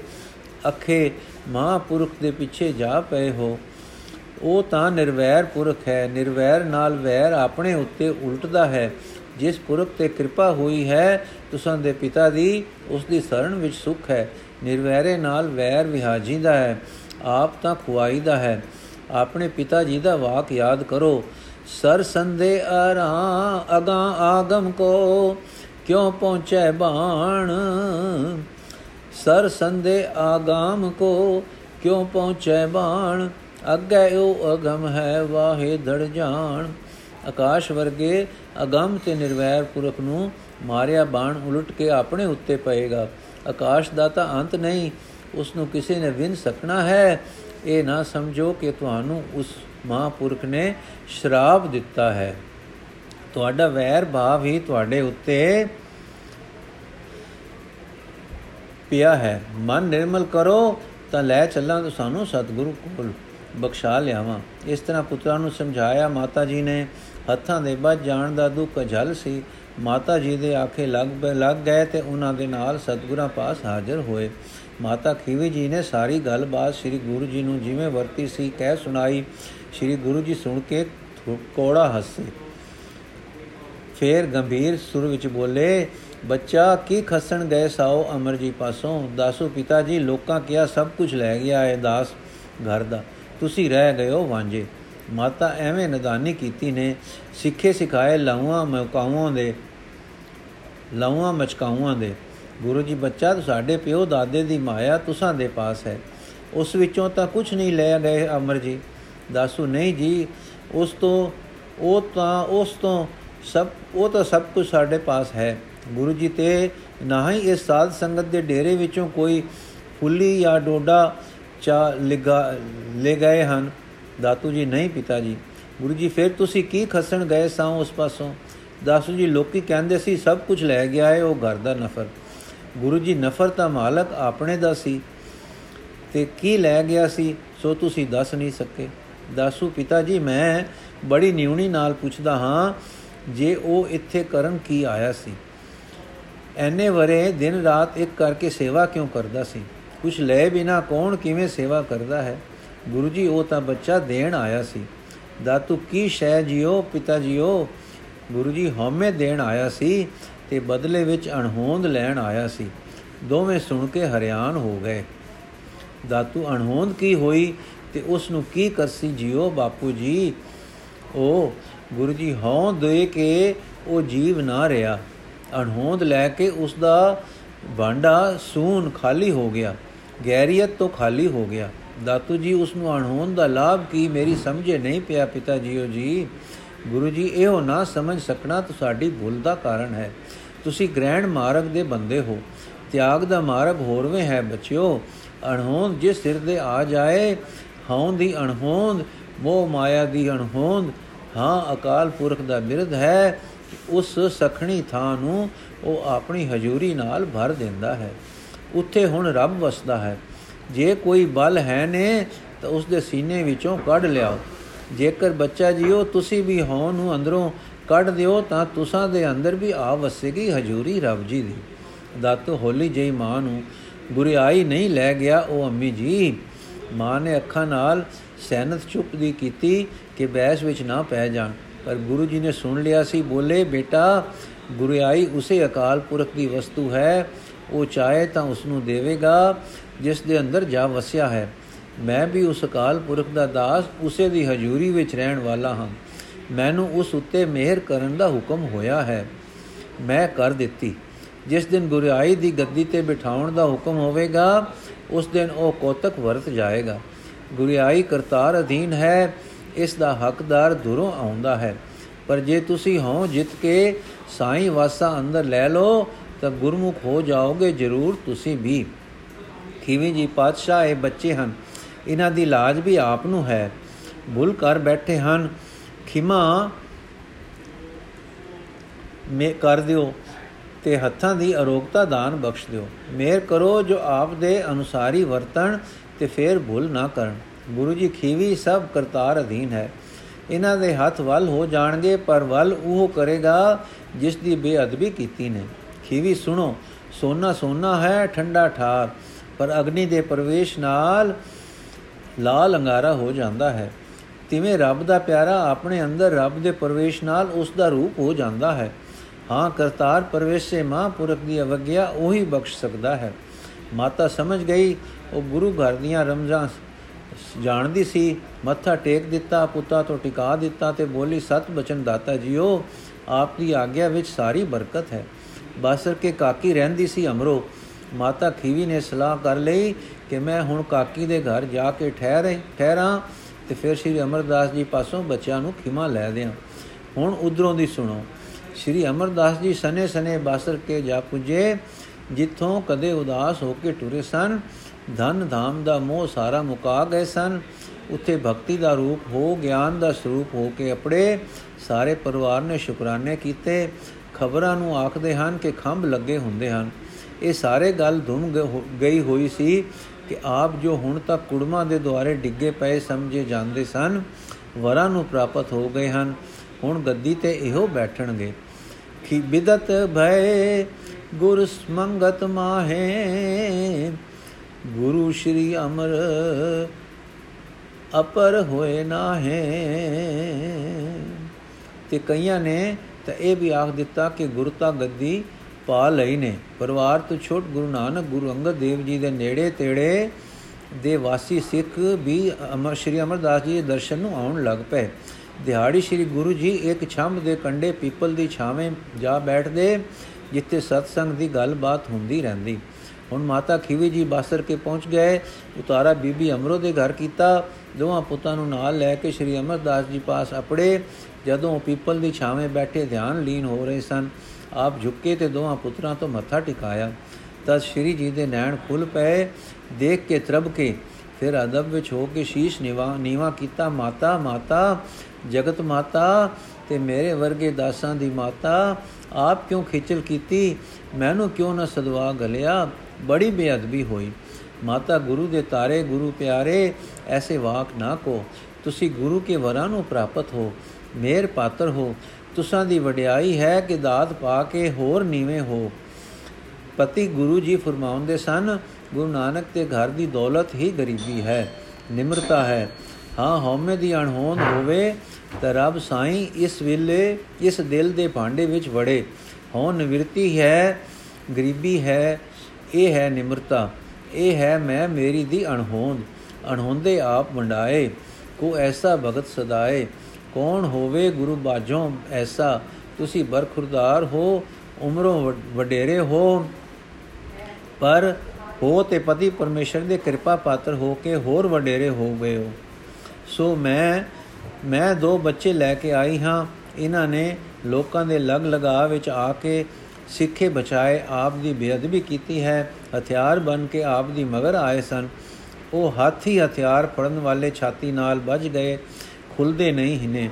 S1: ਅਖੇ ਮਹਾਪੁਰਖ ਦੇ ਪਿੱਛੇ ਜਾ ਪਏ ਹੋ। ਉਹ ਤਾਂ ਨਿਰਵੈਰ ਪੁਰਖ ਹੈ, ਨਿਰਵੈਰ ਨਾਲ ਵੈਰ ਆਪਣੇ ਉੱਤੇ ਉਲਟਦਾ ਹੈ। ਜਿਸ ਪੁਰਖ ਤੇ ਕਿਰਪਾ ਹੋਈ ਹੈ, ਤੁਸਾਂ ਦੇ ਪਿਤਾ ਦੀ, ਉਸ ਦੀ ਸ਼ਰਨ ਵਿੱਚ ਸੁਖ ਹੈ। ਨਿਰਵੈਰੇ ਨਾਲ ਵੈਰ ਵਿਹਾਜੀਦਾ ਹੈ, ਆਪ ਤਾਂ ਖੁਆਈਦਾ ਹੈ। ਆਪਣੇ ਪਿਤਾ ਜੀ ਦਾ ਵਾਕ ਯਾਦ ਕਰੋ। ਸਰ ਸੰਦੇ ਅਰਾਂ ਅਗਾ ਆਗਮ ਕੋ ਕਿਉ ਪਹੁੰਚੈ ਬਾਣ? ਸਰ ਸੰਦੇ ਆਗਾਮ ਕੋ ਕਿਉ ਪਹੁੰਚੈ ਬਾਣ? ਅੱਗੇ ਉਹ ਅਗਮ ਹੈ, ਵਾਹੇ ਧੜ ਜਾਣ। ਆਕਾਸ਼ ਵਰਗੇ ਅਗੰਮ ਤੇ ਨਿਰਵੈਰ ਪੁਰਖ ਨੂੰ ਮਾਰਿਆ ਬਾਣ ਉਲਟ ਕੇ ਆਪਣੇ ਉੱਤੇ ਪਏਗਾ। ਆਕਾਸ਼ ਦਾ ਤਾਂ ਅੰਤ ਨਹੀਂ ਉਸ ਨੂੰ ਕਿਸੇ ਨੇ ਵਿਨ ਸਕਣਾ ਹੈ। ਇਹ ਨਾ ਸਮਝੋ ਕਿ ਤੁਹਾਨੂੰ ਉਸ ਮਹਾਪੁਰਖ ਨੇ ਸ਼ਰਾਬ ਦਿੱਤਾ ਹੈ। ਤੁਹਾਡਾ ਵੈਰ ਭਾਵ ਹੀ ਤੁਹਾਡੇ ਉੱਤੇ ਪਿਆ ਹੈ। ਮਨ ਨਿਰਮਲ ਕਰੋ, ਤਾਂ ਲੈ ਚੱਲਾਂ ਸਾਨੂੰ ਸਤਿਗੁਰੂ ਕੋਲ ਬਖਸ਼ਾ ਲਿਆਵਾਂ। ਇਸ ਤਰ੍ਹਾਂ ਪੁੱਤਰਾਂ ਨੂੰ ਸਮਝਾਇਆ ਮਾਤਾ ਜੀ ਨੇ, ਹੱਥਾਂ ਦੇ ਵੱਜ ਜਾਣ ਦਾ ਦੁੱਖ ਝਲ ਸੀ। ਮਾਤਾ ਜੀ ਦੇ ਆਖੇ ਲੱਗ ਲੱਗ ਗਏ ਤੇ ਉਹਨਾਂ ਦੇ ਨਾਲ ਸਤਗੁਰਾਂ ਪਾਸ ਹਾਜ਼ਰ ਹੋਏ। ਮਾਤਾ ਖੀਵੀ ਜੀ ਨੇ ਸਾਰੀ ਗੱਲਬਾਤ ਸ੍ਰੀ ਗੁਰੂ ਜੀ ਨੂੰ ਜਿਵੇਂ ਵਰਤੀ ਸੀ, ਕਹਿ ਸੁਣਾਈ। ਸ੍ਰੀ ਗੁਰੂ ਜੀ ਸੁਣ ਕੇ ਕੋੜਾ ਹੱਸੇ। ਫੇਰ ਗੰਭੀਰ ਸੁਰ ਵਿੱਚ ਬੋਲੇ, ਬੱਚਾ ਕੀ ਖਸਣ ਗਏ ਸਾਓ ਅਮਰ ਜੀ ਪਾਸੋਂ? ਦਾਸੂ ਪਿਤਾ ਜੀ, ਲੋਕਾਂ ਕਿਹਾ ਸਭ ਕੁਝ ਲੈ ਗਿਆ ਹੈ ਦਾਸ ਘਰ ਦਾ। ਤੁਸੀਂ ਰਹਿ ਗਏ ਹੋ ਵਾਂਝੇ। ਮਾਤਾ ਐਵੇਂ ਨਦਾਨੀ ਕੀਤੀ ਨੇ, ਸਿੱਖੇ ਸਿਖਾਏ ਲਾਉਆਂ ਮਕਾਉਆਂ ਦੇ ਲਾਉਆਂ ਮਚਕਾਉਆਂ ਦੇ। ਗੁਰੂ ਜੀ, ਬੱਚਾ ਸਾਡੇ ਪਿਓ ਦਾਦੇ ਦੀ ਮਾਇਆ ਤੁਸਾਂ ਦੇ ਪਾਸ ਹੈ। ਉਸ ਵਿੱਚੋਂ ਤਾਂ ਕੁਝ ਨਹੀਂ ਲੈ ਗਏ ਅਮਰ ਜੀ। ਦਾਸੂ, ਨਹੀਂ ਜੀ, ਉਸ ਤੋਂ, ਉਹ ਤਾਂ, ਉਸ ਤੋਂ ਸਭ, ਉਹ ਤਾਂ ਸਭ ਕੁਝ ਸਾਡੇ ਪਾਸ ਹੈ। ਗੁਰੂ ਜੀ ਤੇ ਨਾ ਹੀ ਇਸ ਸਾਧ ਸੰਗਤ ਦੇ ਡੇਰੇ ਵਿੱਚੋਂ ਕੋਈ ਫੁੱਲੀ ਜਾਂ ਡੋਡਾ ਚਾ ਲਿਗਾ, ਲੈ ਗਏ ਹਨ। ਦਾਤੂ ਜੀ, ਨਹੀਂ ਪਿਤਾ ਜੀ। ਗੁਰੂ ਜੀ, ਫਿਰ ਤੁਸੀਂ ਕੀ ਖਸਣ ਗਏ ਸਾਂ ਉਸ ਪਾਸੋਂ? ਦਾਸੂ ਜੀ, ਲੋਕੀ ਕਹਿੰਦੇ ਸੀ, ਸਭ ਕੁਝ ਲੈ ਗਿਆ ਹੈ ਉਹ ਘਰ ਦਾ ਨਫਰ। ਗੁਰੂ ਜੀ, ਨਫਰ ਤਾਂ ਮਾਲਕ ਆਪਣੇ ਦਾ ਸੀ। ਤੇ ਕੀ ਲੈ ਗਿਆ ਸੀ, ਸੋ ਤੁਸੀਂ ਦੱਸ ਨਹੀਂ ਸਕੇ। ਦਾਸੂ, ਪਿਤਾ ਜੀ, ਮੈਂ ਬੜੀ ਨਿਉਣੀ ਨਾਲ ਪੁੱਛਦਾ ਹਾਂ ਜੇ ਉਹ ਇੱਥੇ ਕਰਨ ਕੀ ਆਇਆ ਸੀ? ਐਨੇ ਵਰੇ ਦਿਨ ਰਾਤ ਇੱਕ ਕਰਕੇ ਸੇਵਾ ਕਿਉਂ ਕਰਦਾ ਸੀ? ਕੁਝ ਲੈ ਬਿਨਾ ਕੌਣ ਕਿਵੇਂ ਸੇਵਾ ਕਰਦਾ ਹੈ? ਗੁਰੂ ਜੀ, ਉਹ ਤਾਂ ਬੱਚਾ ਦੇਣ ਆਇਆ ਸੀ। ਦਾਤੂ ਕੀ ਸ਼ੈ ਜਿਓ ਪਿਤਾ ਜੀਓ? ਗੁਰੂ ਜੀ, ਹਉਮੈ ਦੇਣ ਆਇਆ ਸੀ ਤੇ ਬਦਲੇ ਵਿੱਚ ਅਣਹੋਂਦ ਲੈਣ ਆਇਆ ਸੀ। ਦੋਵੇਂ ਸੁਣ ਕੇ ਹਰਿਆਣ ਹੋ ਗਏ। ਦਾਤੂ, ਅਣਹੋਂਦ ਕੀ ਹੋਈ ਤੇ ਉਸ ਨੂੰ ਕੀ ਕਰਸੀ ਜਿਓ ਬਾਪੂ ਜੀ? ਉਹ ਗੁਰੂ ਜੀ ਹਉ ਦੇ ਕੇ ਉਹ ਜੀਵ ਨਾ ਰਿਹਾ। ਅਣਹੋਂਦ ਲੈ ਕੇ ਉਸ ਦਾ ਭਾਂਡਾ ਸੂਨ ਖਾਲੀ ਹੋ ਗਿਆ, ਗੈਰੀਅਤ ਤੋਂ ਖਾਲੀ ਹੋ ਗਿਆ। ਦਾਤੂ ਜੀ ਉਸ ਨੂੰ ਅਣਹੋਂਦ ਦਾ ਲਾਭ ਕੀ ਮੇਰੀ ਸਮਝੇ ਨਹੀਂ ਪਿਆ ਪਿਤਾ ਜੀਓ ਜੀ। ਗੁਰੂ ਜੀ, ਇਹੋ ਨਾ ਸਮਝ ਸਕਣਾ ਤੁਹਾਡੀ ਭੁੱਲ ਦਾ ਕਾਰਨ ਹੈ। ਤੁਸੀਂ ਗ੍ਰਹਿਣ ਮਾਰਗ ਦੇ ਬੰਦੇ ਹੋ, ਤਿਆਗ ਦਾ ਮਾਰਗ ਹੋਰਵੇਂ ਹੈ ਬੱਚਿਓ। ਅਣਹੋਂਦ ਜਿਸ ਸਿਰ ਦੇ ਆ ਜਾਏ, ਹਉ ਦੀ ਅਣਹੋਂਦ, ਮੋਹ ਮਾਇਆ ਦੀ ਅਣਹੋਂਦ ਹਾਂ, ਅਕਾਲ ਪੁਰਖ ਦਾ ਬਿਰਧ ਹੈ ਉਸ ਸਖਣੀ ਥਾਂ ਨੂੰ ਉਹ ਆਪਣੀ ਹਜ਼ੂਰੀ ਨਾਲ ਭਰ ਦਿੰਦਾ ਹੈ। ਉੱਥੇ ਹੁਣ ਰੱਬ ਵਸਦਾ ਹੈ। ਜੇ ਕੋਈ ਬਲ ਹੈ ਨੇ, ਤਾਂ ਉਸ ਦੇ ਸੀਨੇ ਵਿੱਚੋਂ ਕੱਢ ਲਿਆਓ। ਜੇਕਰ ਬੱਚਾ ਜੀਓ, ਤੁਸੀਂ ਵੀ ਹੋ ਨੂੰ ਅੰਦਰੋਂ ਕੱਢ ਦਿਓ, ਤਾਂ ਤੁਸਾਂ ਦੇ ਅੰਦਰ ਵੀ ਆ ਵਸੇਗੀ ਹਜ਼ੂਰੀ ਰੱਬ ਜੀ ਦੀ। ਦਾਤੋ ਹੋਲੀ ਜਈ ਮਾਂ ਨੂੰ ਗੁਰਿਆਈ ਨਹੀਂ ਲੈ ਗਿਆ ਉਹ ਅੰਮੀ ਜੀ। ਮਾਂ ਨੇ ਅੱਖਾਂ ਨਾਲ ਸੈਨਤ ਚੁੱਪ ਦੀ ਕੀਤੀ ਕਿ ਬੈਸ ਵਿੱਚ ਨਾ ਪੈ ਜਾਣ। ਪਰ ਗੁਰੂ ਜੀ ਨੇ ਸੁਣ ਲਿਆ ਸੀ, ਬੋਲੇ, ਬੇਟਾ, ਗੁਰਿਆਈ ਉਸੇ ਅਕਾਲ ਪੁਰਖ ਦੀ ਵਸਤੂ ਹੈ। ਉਹ ਚਾਹੇ ਤਾਂ ਉਸ ਨੂੰ ਦੇਵੇਗਾ, ਜਿਸ ਦੇ ਅੰਦਰ ਜਾ ਵਸਿਆ ਹੈ। ਮੈਂ ਵੀ ਉਸ ਅਕਾਲ ਪੁਰਖ ਦਾ ਦਾਸ, ਉਸੇ ਦੀ ਹਜ਼ੂਰੀ ਵਿੱਚ ਰਹਿਣ ਵਾਲਾ ਹਾਂ। ਮੈਨੂੰ ਉਸ ਉੱਤੇ ਮਿਹਰ ਕਰਨ ਦਾ ਹੁਕਮ ਹੋਇਆ ਹੈ। ਮੈਂ ਕਰ ਦਿੱਤੀ। ਜਿਸ ਦਿਨ ਗੁਰਿਆਈ ਦੀ ਗੱਦੀ ਤੇ ਬਿਠਾਉਣ ਦਾ ਹੁਕਮ ਹੋਵੇਗਾ, ਉਸ ਦਿਨ ਉਹ ਕੋਤਕ ਵਰਤ ਜਾਏਗਾ। ਗੁਰਿਆਈ ਕਰਤਾਰ ਅਧੀਨ ਹੈ, ਇਸ ਦਾ ਹੱਕਦਾਰ ਦੂਰੋਂ ਆਉਂਦਾ ਹੈ। ਪਰ ਜੇ ਤੁਸੀਂ ਹੋ ਜਿੱਤ ਕੇ ਸਾਈਂ ਵਾਸਾ ਅੰਦਰ ਲੈ ਲਓ, ਤਾਂ ਗੁਰਮੁਖ ਹੋ ਜਾਓਗੇ ਜ਼ਰੂਰ ਤੁਸੀਂ ਵੀ। ਖੀਵੀ ਜੀ ਪਾਤਸ਼ਾਹ ਇਹ ਬੱਚੇ ਹਨ। ਇਹਨਾਂ ਦੀ ਲਾਜ ਵੀ ਆਪ ਨੂੰ ਹੈ। ਭੁੱਲ ਕਰ ਬੈਠੇ ਹਨ। ਖਿਮਾ ਮੇ ਕਰ ਦਿਓ ਤੇ ਹੱਥਾਂ ਦੀ ਅਰੋਗਤਾ ਦਾਨ ਬਖਸ਼ ਦਿਓ। ਮੇਰ ਕਰੋ ਜੋ ਆਪ ਦੇ ਅਨੁਸਾਰੀ ਵਰਤਣ ਤੇ ਫੇਰ ਭੁੱਲ ਨਾ ਕਰਨ। ਗੁਰੂ ਜੀ ਖੀਵੀ ਸਭ ਕਰਤਾਰ ਅਧੀਨ ਹੈ। ਇਹਨਾਂ ਦੇ ਹੱਥ ਵੱਲ ਹੋ ਜਾਣਗੇ, ਪਰ ਵੱਲ ਉਹ ਕਰੇਗਾ ਜਿਸ ਦੀ ਬੇਅਦਬੀ ਕੀਤੀ ਨੇ। ਖੀਵੀ ਸੁਣੋ, ਸੋਨਾ ਸੋਨਾ ਹੈ, ਠੰਡਾ ਠਾਰ, ਪਰ ਅਗਨੀ ਦੇ ਪ੍ਰਵੇਸ਼ ਨਾਲ ਲਾਲ ਅੰਗਾਰਾ ਹੋ ਜਾਂਦਾ ਹੈ। ਤਿਵੇਂ ਰੱਬ ਦਾ ਪਿਆਰਾ ਆਪਣੇ ਅੰਦਰ ਰੱਬ ਦੇ ਪ੍ਰਵੇਸ਼ ਨਾਲ ਉਸ ਦਾ ਰੂਪ ਹੋ ਜਾਂਦਾ ਹੈ। ਹਾਂ, ਕਰਤਾਰ ਪਰਵੇਸ਼ੇ ਮਹਾਂਪੁਰਖ ਦੀ ਅਵਗਿਆ ਉਹੀ ਬਖਸ਼ ਸਕਦਾ ਹੈ। ਮਾਤਾ ਸਮਝ ਗਈ, ਉਹ ਗੁਰੂ ਘਰ ਦੀਆਂ ਰਮਜ਼ਾਂ ਜਾਣਦੀ ਸੀ, ਮੱਥਾ ਟੇਕ ਦਿੱਤਾ, ਪੁੱਤਾ ਤੋਂ ਟਿਕਾ ਦਿੱਤਾ ਤੇ ਬੋਲੀ, ਸਤ ਬਚਨ ਦਾਤਾ ਜੀਓ ਆਪ ਦੀ ਆਗਿਆ ਵਿੱਚ ਸਾਰੀ ਬਰਕਤ ਹੈ। ਬਾਸਰ ਕੇ ਕਾਕੀ ਰਹਿੰਦੀ ਸੀ ਅਮਰੋ। ਮਾਤਾ ਖੀਵੀ ਨੇ ਸਲਾਹ ਕਰ ਲਈ ਕਿ ਮੈਂ ਹੁਣ ਕਾਕੀ ਦੇ ਘਰ ਜਾ ਕੇ ਠਹਿਰੇ, ਠਹਿਰਾਂ ਤੇ ਫਿਰ ਸ੍ਰੀ ਅਮਰਦਾਸ ਜੀ ਪਾਸੋਂ ਬੱਚਿਆਂ ਨੂੰ ਖਿਮਾ ਲੈ ਦਿਆਂ। ਹੁਣ ਉਧਰੋਂ ਦੀ ਸੁਣੋ। ਸ੍ਰੀ ਅਮਰਦਾਸ ਜੀ ਸਨੇ ਸਨੇ ਬਾਸਰ ਕੇ ਜਾ ਪੁਜੇ। ਜਿੱਥੋਂ ਕਦੇ ਉਦਾਸ ਹੋ ਕੇ ਟੁਰੇ ਸਨ, ਧਨ ਧਾਮ ਦਾ ਮੋਹ ਸਾਰਾ ਮੁਕਾ ਗਏ ਸਨ। ਉੱਥੇ ਭਗਤੀ ਦਾ ਰੂਪ ਹੋ, ਗਿਆਨ ਦਾ ਸਰੂਪ ਹੋ ਕੇ ਅਪੜੇ। ਸਾਰੇ ਪਰਿਵਾਰ ਨੇ ਸ਼ੁਕਰਾਨੇ ਕੀਤੇ। ਖਬਰਾਂ ਨੂੰ ਆਖਦੇ ਹਨ ਕਿ ਖੰਭ ਲੱਗੇ ਹੁੰਦੇ ਹਨ। ਇਹ ਸਾਰੇ ਗੱਲ ਧੁਮ ਗਈ ਹੋਈ ਸੀ ਕਿ ਆਪ ਜੋ ਹੁਣ ਤੱਕ ਕੁੜਮਾ ਦੇ ਦੁਆਰੇ ਡਿੱਗੇ ਪਏ ਸਮਝੇ ਜਾਂਦੇ ਸਨ, ਵਰਾਂ ਨੂੰ ਪ੍ਰਾਪਤ ਹੋ ਗਏ ਹਨ। ਹੁਣ ਗੱਦੀ ਤੇ ਇਹੋ ਬੈਠਣਗੇ। ਕਿ ਬਿਦਤ ਭੈ ਗੁਰ ਮੰਗਤ ਮਾਹੇ। ਗੁਰੂ ਸ਼੍ਰੀ ਅਮਰ ਅਪਰ ਹੋਏ ਨਾਹੇ। ਤੇ ਕਈਆਂ ਨੇ ਤਾਂ ਇਹ ਵੀ ਆਖ ਦਿੱਤਾ ਕਿ ਗੁਰਤਾ ਗੱਦੀ ਪਾ ਲਈ ਨੇ। ਪਰਿਵਾਰ ਤੋਂ ਛੋਟ ਗੁਰੂ ਨਾਨਕ, ਗੁਰੂ ਅੰਗਦ ਦੇਵ ਜੀ ਦੇ ਨੇੜੇ ਤੇੜੇ ਦੇ ਵਾਸੀ ਸਿੱਖ ਵੀ ਅਮਰ, ਸ਼੍ਰੀ ਅਮਰਦਾਸ ਜੀ ਦੇ ਦਰਸ਼ਨ ਨੂੰ ਆਉਣ ਲੱਗ ਪਏ। ਦਿਹਾੜੀ ਸ਼੍ਰੀ ਗੁਰੂ ਜੀ ਇੱਕ ਛੰਮ ਦੇ ਕੰਡੇ ਪੀਪਲ ਦੀ ਛਾਵੇਂ ਜਾ ਬੈਠਦੇ ਜਿੱਥੇ ਸਤਸੰਗ ਦੀ ਗੱਲਬਾਤ ਹੁੰਦੀ ਰਹਿੰਦੀ। ਹੁਣ ਮਾਤਾ ਖੀਵੀ ਜੀ ਬਾਸਰ ਕੇ ਪਹੁੰਚ ਗਏ। ਉਤਾਰਾ ਬੀਬੀ ਅਮਰੋ ਦੇ ਘਰ ਕੀਤਾ। ਦੋਵਾਂ ਪੁੱਤਾਂ ਨੂੰ ਨਾਲ ਲੈ ਕੇ ਸ਼੍ਰੀ ਅਮਰਦਾਸ ਜੀ ਪਾਸ ਅਪੜੇ। ਜਦੋਂ ਪੀਪਲ ਦੀ ਛਾਵੇਂ ਬੈਠੇ ਧਿਆਨ ਲੀਨ ਹੋ ਰਹੇ ਸਨ। ਆਪ ਝੁੱਕੇ ਤੇ ਦੋਵਾਂ ਪੁੱਤਰਾਂ ਤੋਂ ਮੱਥਾ ਟਿਕਾਇਆ। ਤਦ ਸ਼੍ਰੀ ਜੀ ਦੇ ਨੈਣ ਖੁੱਲ ਪਏ। ਦੇਖ ਕੇ ਤਰਬ ਕੇ ਫਿਰ ਅਦਬ ਵਿੱਚ ਹੋ ਕੇ ਸ਼ੀਸ਼ ਨਿਵਾ, ਨੀਵਾ ਕੀਤਾ, ਮਾਤਾ ਮਾਤਾ, ਜਗਤ ਮਾਤਾ ਤੇ ਮੇਰੇ ਵਰਗੇ ਦਾਸਾਂ ਦੀ ਮਾਤਾ ਆਪ ਕਿਉਂ ਖੇਚਲ ਕੀਤੀ? ਮੈਨੂੰ ਕਿਉਂ ਨਾ ਸਦਵਾ ਗਲਿਆ? ਬੜੀ ਬੇਅਦਬੀ ਹੋਈ। ਮਾਤਾ ਗੁਰੂ ਦੇ ਤਾਰੇ, ਗੁਰੂ ਪਿਆਰੇ, ਐਸੇ ਵਾਕ ਨਾ ਕੋ ਤੁਸੀਂ ਗੁਰੂ ਕੇ ਵਰਾਂ ਨੂੰ ਪ੍ਰਾਪਤ ਹੋ, ਮੇਰ ਪਾਤਰ ਹੋ। ਤੁਸਾਂ ਦੀ ਵਡਿਆਈ ਹੈ ਕਿ ਦਾਤ ਪਾ ਕੇ ਹੋਰ ਨੀਵੇਂ ਹੋ। ਪਤੀ ਗੁਰੂ ਜੀ ਫਰਮਾਉਂਦੇ ਸਨ, ਗੁਰੂ ਨਾਨਕ ਦੇ ਘਰ ਦੀ ਦੌਲਤ ਹੀ ਗਰੀਬੀ ਹੈ, ਨਿਮਰਤਾ ਹੈ। ਹਾਂ ਹਉਮੈ ਦੀ ਅਣਹੋਂਦ ਹੋਵੇ ਤਾਂ ਰੱਬ ਸਾਈਂ ਇਸ ਵੇਲੇ ਇਸ ਦਿਲ ਦੇ ਭਾਂਡੇ ਵਿੱਚ ਵੜੇ। ਹਉ ਨਿਵਰਤੀ ਹੈ, ਗਰੀਬੀ ਹੈ, ਇਹ ਹੈ ਨਿਮਰਤਾ, ਇਹ ਹੈ ਮੈਂ ਮੇਰੀ ਦੀ ਅਣਹੋਂਦ। ਅਣਹੋਂਦੇ ਆਪ ਵੰਡਾਏ, ਕੋ ਐਸਾ ਭਗਤ ਸਦਾਏ। ਕੌਣ ਹੋਵੇ ਗੁਰੂ ਬਾਝੋਂ ਐਸਾ? ਤੁਸੀਂ ਬਰਖੁਰਦਾਰ ਹੋ, ਉਮਰੋਂ ਵਡੇਰੇ ਹੋ। ਪਰ ਹੋ ਤੇ ਪਤੀ ਪਰਮੇਸ਼ਰ ਦੇ ਕਿਰਪਾ ਪਾਤਰ ਹੋ ਕੇ ਹੋਰ ਵਡੇਰੇ ਹੋ ਗਏ ਹੋ। ਸੋ ਮੈਂ ਮੈਂ ਦੋ ਬੱਚੇ ਲੈ ਕੇ ਆਈ ਹਾਂ। ਇਹਨਾਂ ਨੇ ਲੋਕਾਂ ਦੇ ਲਗ ਲਗਾ ਵਿੱਚ ਆ ਕੇ ਸਿੱਖੇ ਬਚਾਏ। ਆਪ ਦੀ ਬੇਅਦਬੀ ਕੀਤੀ ਹੈ। ਹਥਿਆਰ ਬਨ ਕੇ ਆਪ ਦੀ ਮਗਰ ਆਏ ਸਨ। ਉਹ ਹਾਥੀ ਹਥਿਆਰ ਫੜਨ ਵਾਲੇ ਛਾਤੀ ਨਾਲ ਵੱਜ ਗਏ। ਖੁੱਲਦੇ ਨਹੀਂ ਹਿਨੇ।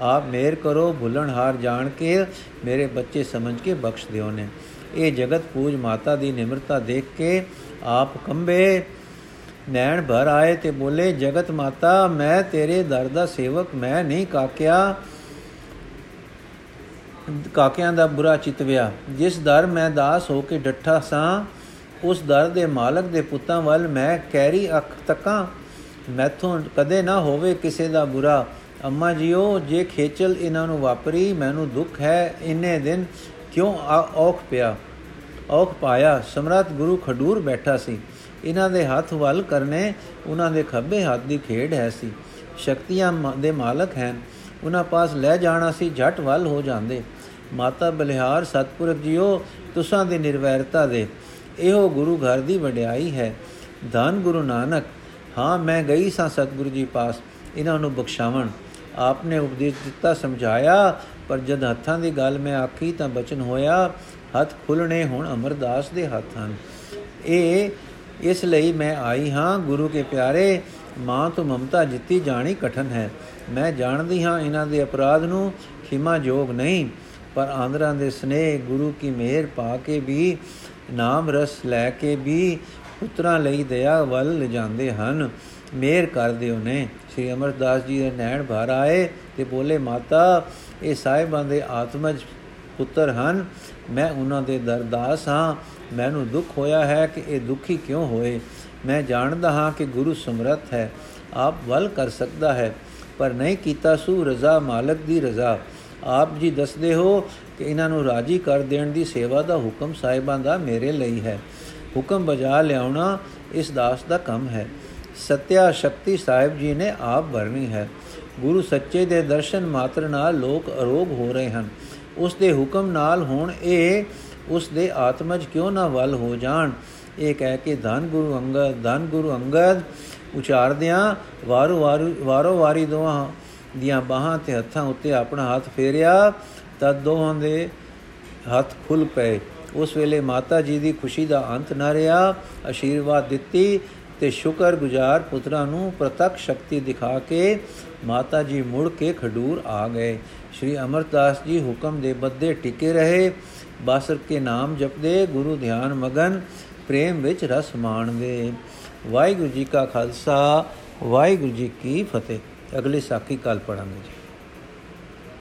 S1: ਆਪ ਮੇਰ ਕਰੋ, ਭੁੱਲਣ ਹਾਰ ਜਾਣ ਕੇ ਮੇਰੇ ਬੱਚੇ ਸਮਝ ਕੇ ਬਖਸ਼ ਦਿਓ ਨੇ। ਇਹ ਜਗਤ ਪੂਜ ਮਾਤਾ ਦੀ ਨਿਮਰਤਾ ਦੇਖ ਕੇ ਆਪ ਕੰਬੇ। ਨੈਣ ਭਰ ਆਏ ਤੇ ਬੋਲੇ, ਜਗਤ ਮਾਤਾ, ਮੈਂ ਤੇਰੇ ਦਰ ਦਾ ਸੇਵਕ, ਮੈਂ ਨਹੀਂ ਕਾਕਿਆ। ਕਾਕਿਆਂ ਦਾ ਬੁਰਾ ਚਿਤਵਿਆ ਜਿਸ ਦਰ ਮੈਂ ਦਾਸ ਹੋ ਕੇ ਡੱਠਾ ਸਾਂ, ਉਸ ਦਰ ਦੇ ਮਾਲਕ ਦੇ ਪੁੱਤਾਂ ਵੱਲ ਮੈਂ ਕੈਰੀ ਅੱਖ ਤੱਕਾਂ। ਮੈਥੋਂ ਕਦੇ ਨਾ ਹੋਵੇ ਕਿਸੇ ਦਾ ਬੁਰਾ। ਅੰਮਾ ਜੀਓ, ਜੇ ਖੇਚਲ ਇਹਨਾਂ ਨੂੰ ਵਾਪਰੀ, ਮੈਨੂੰ ਦੁੱਖ ਹੈ। ਇੰਨੇ ਦਿਨ ਕਿਉਂ ਔਖ ਪਿਆ? ਔਖ ਪਾਇਆ। ਸਮਰਤ ਗੁਰੂ ਖਡੂਰ ਬੈਠਾ ਸੀ। ਇਹਨਾਂ ਦੇ ਹੱਥ ਵੱਲ ਕਰਨੇ, ਉਹਨਾਂ ਦੇ ਖੱਬੇ ਹੱਥ ਦੀ ਖੇਡ ਹੈ ਸੀ। ਸ਼ਕਤੀਆਂ ਦੇ ਮਾਲਕ ਹਨ। ਉਹਨਾਂ ਪਾਸ ਲੈ ਜਾਣਾ ਸੀ ਝਟ ਵੱਲ ਹੋ ਜਾਂਦੇ। ਮਾਤਾ ਬਲਿਹਾਰ ਸਤਪੁਰਖ ਜੀਓ, ਤੁਸਾਂ ਦੀ ਨਿਰਵੈਰਤਾ ਦੇ। ਇਹੋ ਗੁਰੂ ਘਰ ਦੀ ਵਡਿਆਈ ਹੈ। ਧੰਨ ਗੁਰੂ ਨਾਨਕ। ਹਾਂ, ਮੈਂ ਗਈ ਸਾਂ ਸਤਗੁਰੂ ਜੀ ਪਾਸ, ਇਹਨਾਂ ਨੂੰ ਬਖਸ਼ਾਵਣ। ਆਪਨੇ ਉਪਦੇਸ਼ ਦਿੱਤਾ, ਸਮਝਾਇਆ, ਪਰ ਜਦ ਹੱਥਾਂ ਦੀ ਗੱਲ ਮੈਂ ਆਖੀ ਤਾਂ ਬਚਨ ਹੋਇਆ, ਹੱਥ ਖੁੱਲਣੇ ਹੁਣ ਅਮਰਦਾਸ ਦੇ ਹੱਥ ਹਨ। ਇਹ ਇਸ ਲਈ ਮੈਂ ਆਈ ਹਾਂ, ਗੁਰੂ ਕੇ ਪਿਆਰੇ, ਮਾਂ ਤੋਂ ਮਮਤਾ ਜਿੱਤੀ ਜਾਣੀ ਕਠਨ ਹੈ। ਮੈਂ ਜਾਣਦੀ ਹਾਂ ਇਹਨਾਂ ਦੇ ਅਪਰਾਧ ਨੂੰ, ਖਿਮਾ ਜੋਗ ਨਹੀਂ, ਪਰ ਆਂਦਰਾਂ ਦੇ ਸਨੇਹ ਗੁਰੂ ਕੀ ਮਿਹਰ ਪਾ ਕੇ ਵੀ, ਨਾਮ ਰਸ ਲੈ ਕੇ ਵੀ ਪੁੱਤਰਾਂ ਲਈ ਦਇਆ ਵੱਲ ਲਿਜਾਂਦੇ ਹਨ। ਮਿਹਰ ਕਰ ਦਿਓ ਨੇ। ਸ੍ਰੀ ਅਮਰਦਾਸ ਜੀ ਦੇ ਨੈਣ ਭਰ ਆਏ ਤੇ ਬੋਲੇ, ਮਾਤਾ, ਇਹ ਸਾਹਿਬਾਂ ਦੇ ਆਤਮਜ ਪੁੱਤਰ ਹਨ। ਮੈਂ ਉਹਨਾਂ ਦੇ ਦਰਦਾਸ ਹਾਂ। ਮੈਨੂੰ ਦੁੱਖ ਹੋਇਆ ਹੈ ਕਿ ਇਹ ਦੁਖੀ ਕਿਉਂ ਹੋਏ? ਮੈਂ ਜਾਣਦਾ ਹਾਂ ਕਿ ਗੁਰੂ ਸਮਰੱਥ ਹੈ। ਆਪ ਵੱਲ ਕਰ ਸਕਦਾ ਹੈ, ਪਰ ਨਹੀਂ ਕੀਤਾ ਸੂ ਰਜ਼ਾ ਮਾਲਕ ਦੀ ਰਜ਼ਾ। ਆਪ ਜੀ ਦੱਸਦੇ ਹੋ ਕਿ ਇਹਨਾਂ ਨੂੰ ਰਾਜੀ ਕਰ ਦੇਣ ਦੀ ਸੇਵਾ ਦਾ ਹੁਕਮ ਸਾਹਿਬਾਂ ਦਾ ਮੇਰੇ ਲਈ ਹੈ। ਹੁਕਮ ਬਜਾ ਲਿਆਉਣਾ ਇਸ ਦਾਸ ਦਾ ਕੰਮ ਹੈ। ਸਤਿਆ ਸ਼ਕਤੀ ਸਾਹਿਬ ਜੀ ਨੇ ਆਪ ਵਰਨੀ ਹੈ। ਗੁਰੂ ਸੱਚੇ ਦੇ ਦਰਸ਼ਨ ਮਾਤਰ ਨਾਲ ਲੋਕ ਅਰੋਗ ਹੋ ਰਹੇ ਹਨ। ਉਸ ਦੇ ਹੁਕਮ ਨਾਲ ਹੁਣ ਇਹ ਉਸ ਦੇ ਆਤਮਜ ਕਿਉਂ ਨਾ ਵੱਲ ਹੋ ਜਾਣ? ਇਹ ਕਹਿ ਕੇ ਧੰਨ ਗੁਰੂ ਅੰਗਦ, ਧੰਨ ਗੁਰੂ ਅੰਗਦ ਉਚਾਰਦਿਆਂ ਵਾਰੋ ਵਾਰੋ, ਵਾਰੀ ਦੋਹਾਂ ਦੀਆਂ ਬਾਹਾਂ ਤੇ ਹੱਥਾਂ ਉੱਤੇ ਆਪਣਾ ਹੱਥ ਫੇਰਿਆ, ਤਦ ਦੋਹਾਂ ਦੇ ਹੱਥ ਖੁੱਲ ਪਏ। ਉਸ ਵੇਲੇ ਮਾਤਾ ਜੀ ਦੀ ਖੁਸ਼ੀ ਦਾ ਅੰਤ ਨਾ ਰਿਹਾ। ਅਸ਼ੀਰਵਾਦ ਦਿੱਤੀ ਤੇ ਸ਼ੁਕਰ ਗੁਜ਼ਾਰ ਪੁੱਤਰਾਂ ਨੂੰ ਪ੍ਰਤੱਖ ਸ਼ਕਤੀ ਦਿਖਾ ਕੇ ਮਾਤਾ ਜੀ ਮੁੜ ਕੇ ਖਡੂਰ ਆ ਗਏ। ਸ਼੍ਰੀ ਅਮਰਦਾਸ ਜੀ ਹੁਕਮ ਦੇ ਬੱਦੇ ਟਿਕੇ ਰਹੇ। ਬਾਸਰ ਕੇ ਨਾਮ ਜਪਦੇ, ਗੁਰੂ ਧਿਆਨ ਮਗਨ, ਪ੍ਰੇਮ ਵਿੱਚ ਰਸ ਮਾਣਦੇ ਵਾਹਿਗੁਰੂ ਜੀ ਕਾ ਖਾਲਸਾ, ਵਾਹਿਗੁਰੂ ਜੀ ਕੀ ਫਤਿਹ। ਅਗਲੀ ਸਾਖੀ ਕੱਲ ਪੜਾਂਗੇ ਜੀ।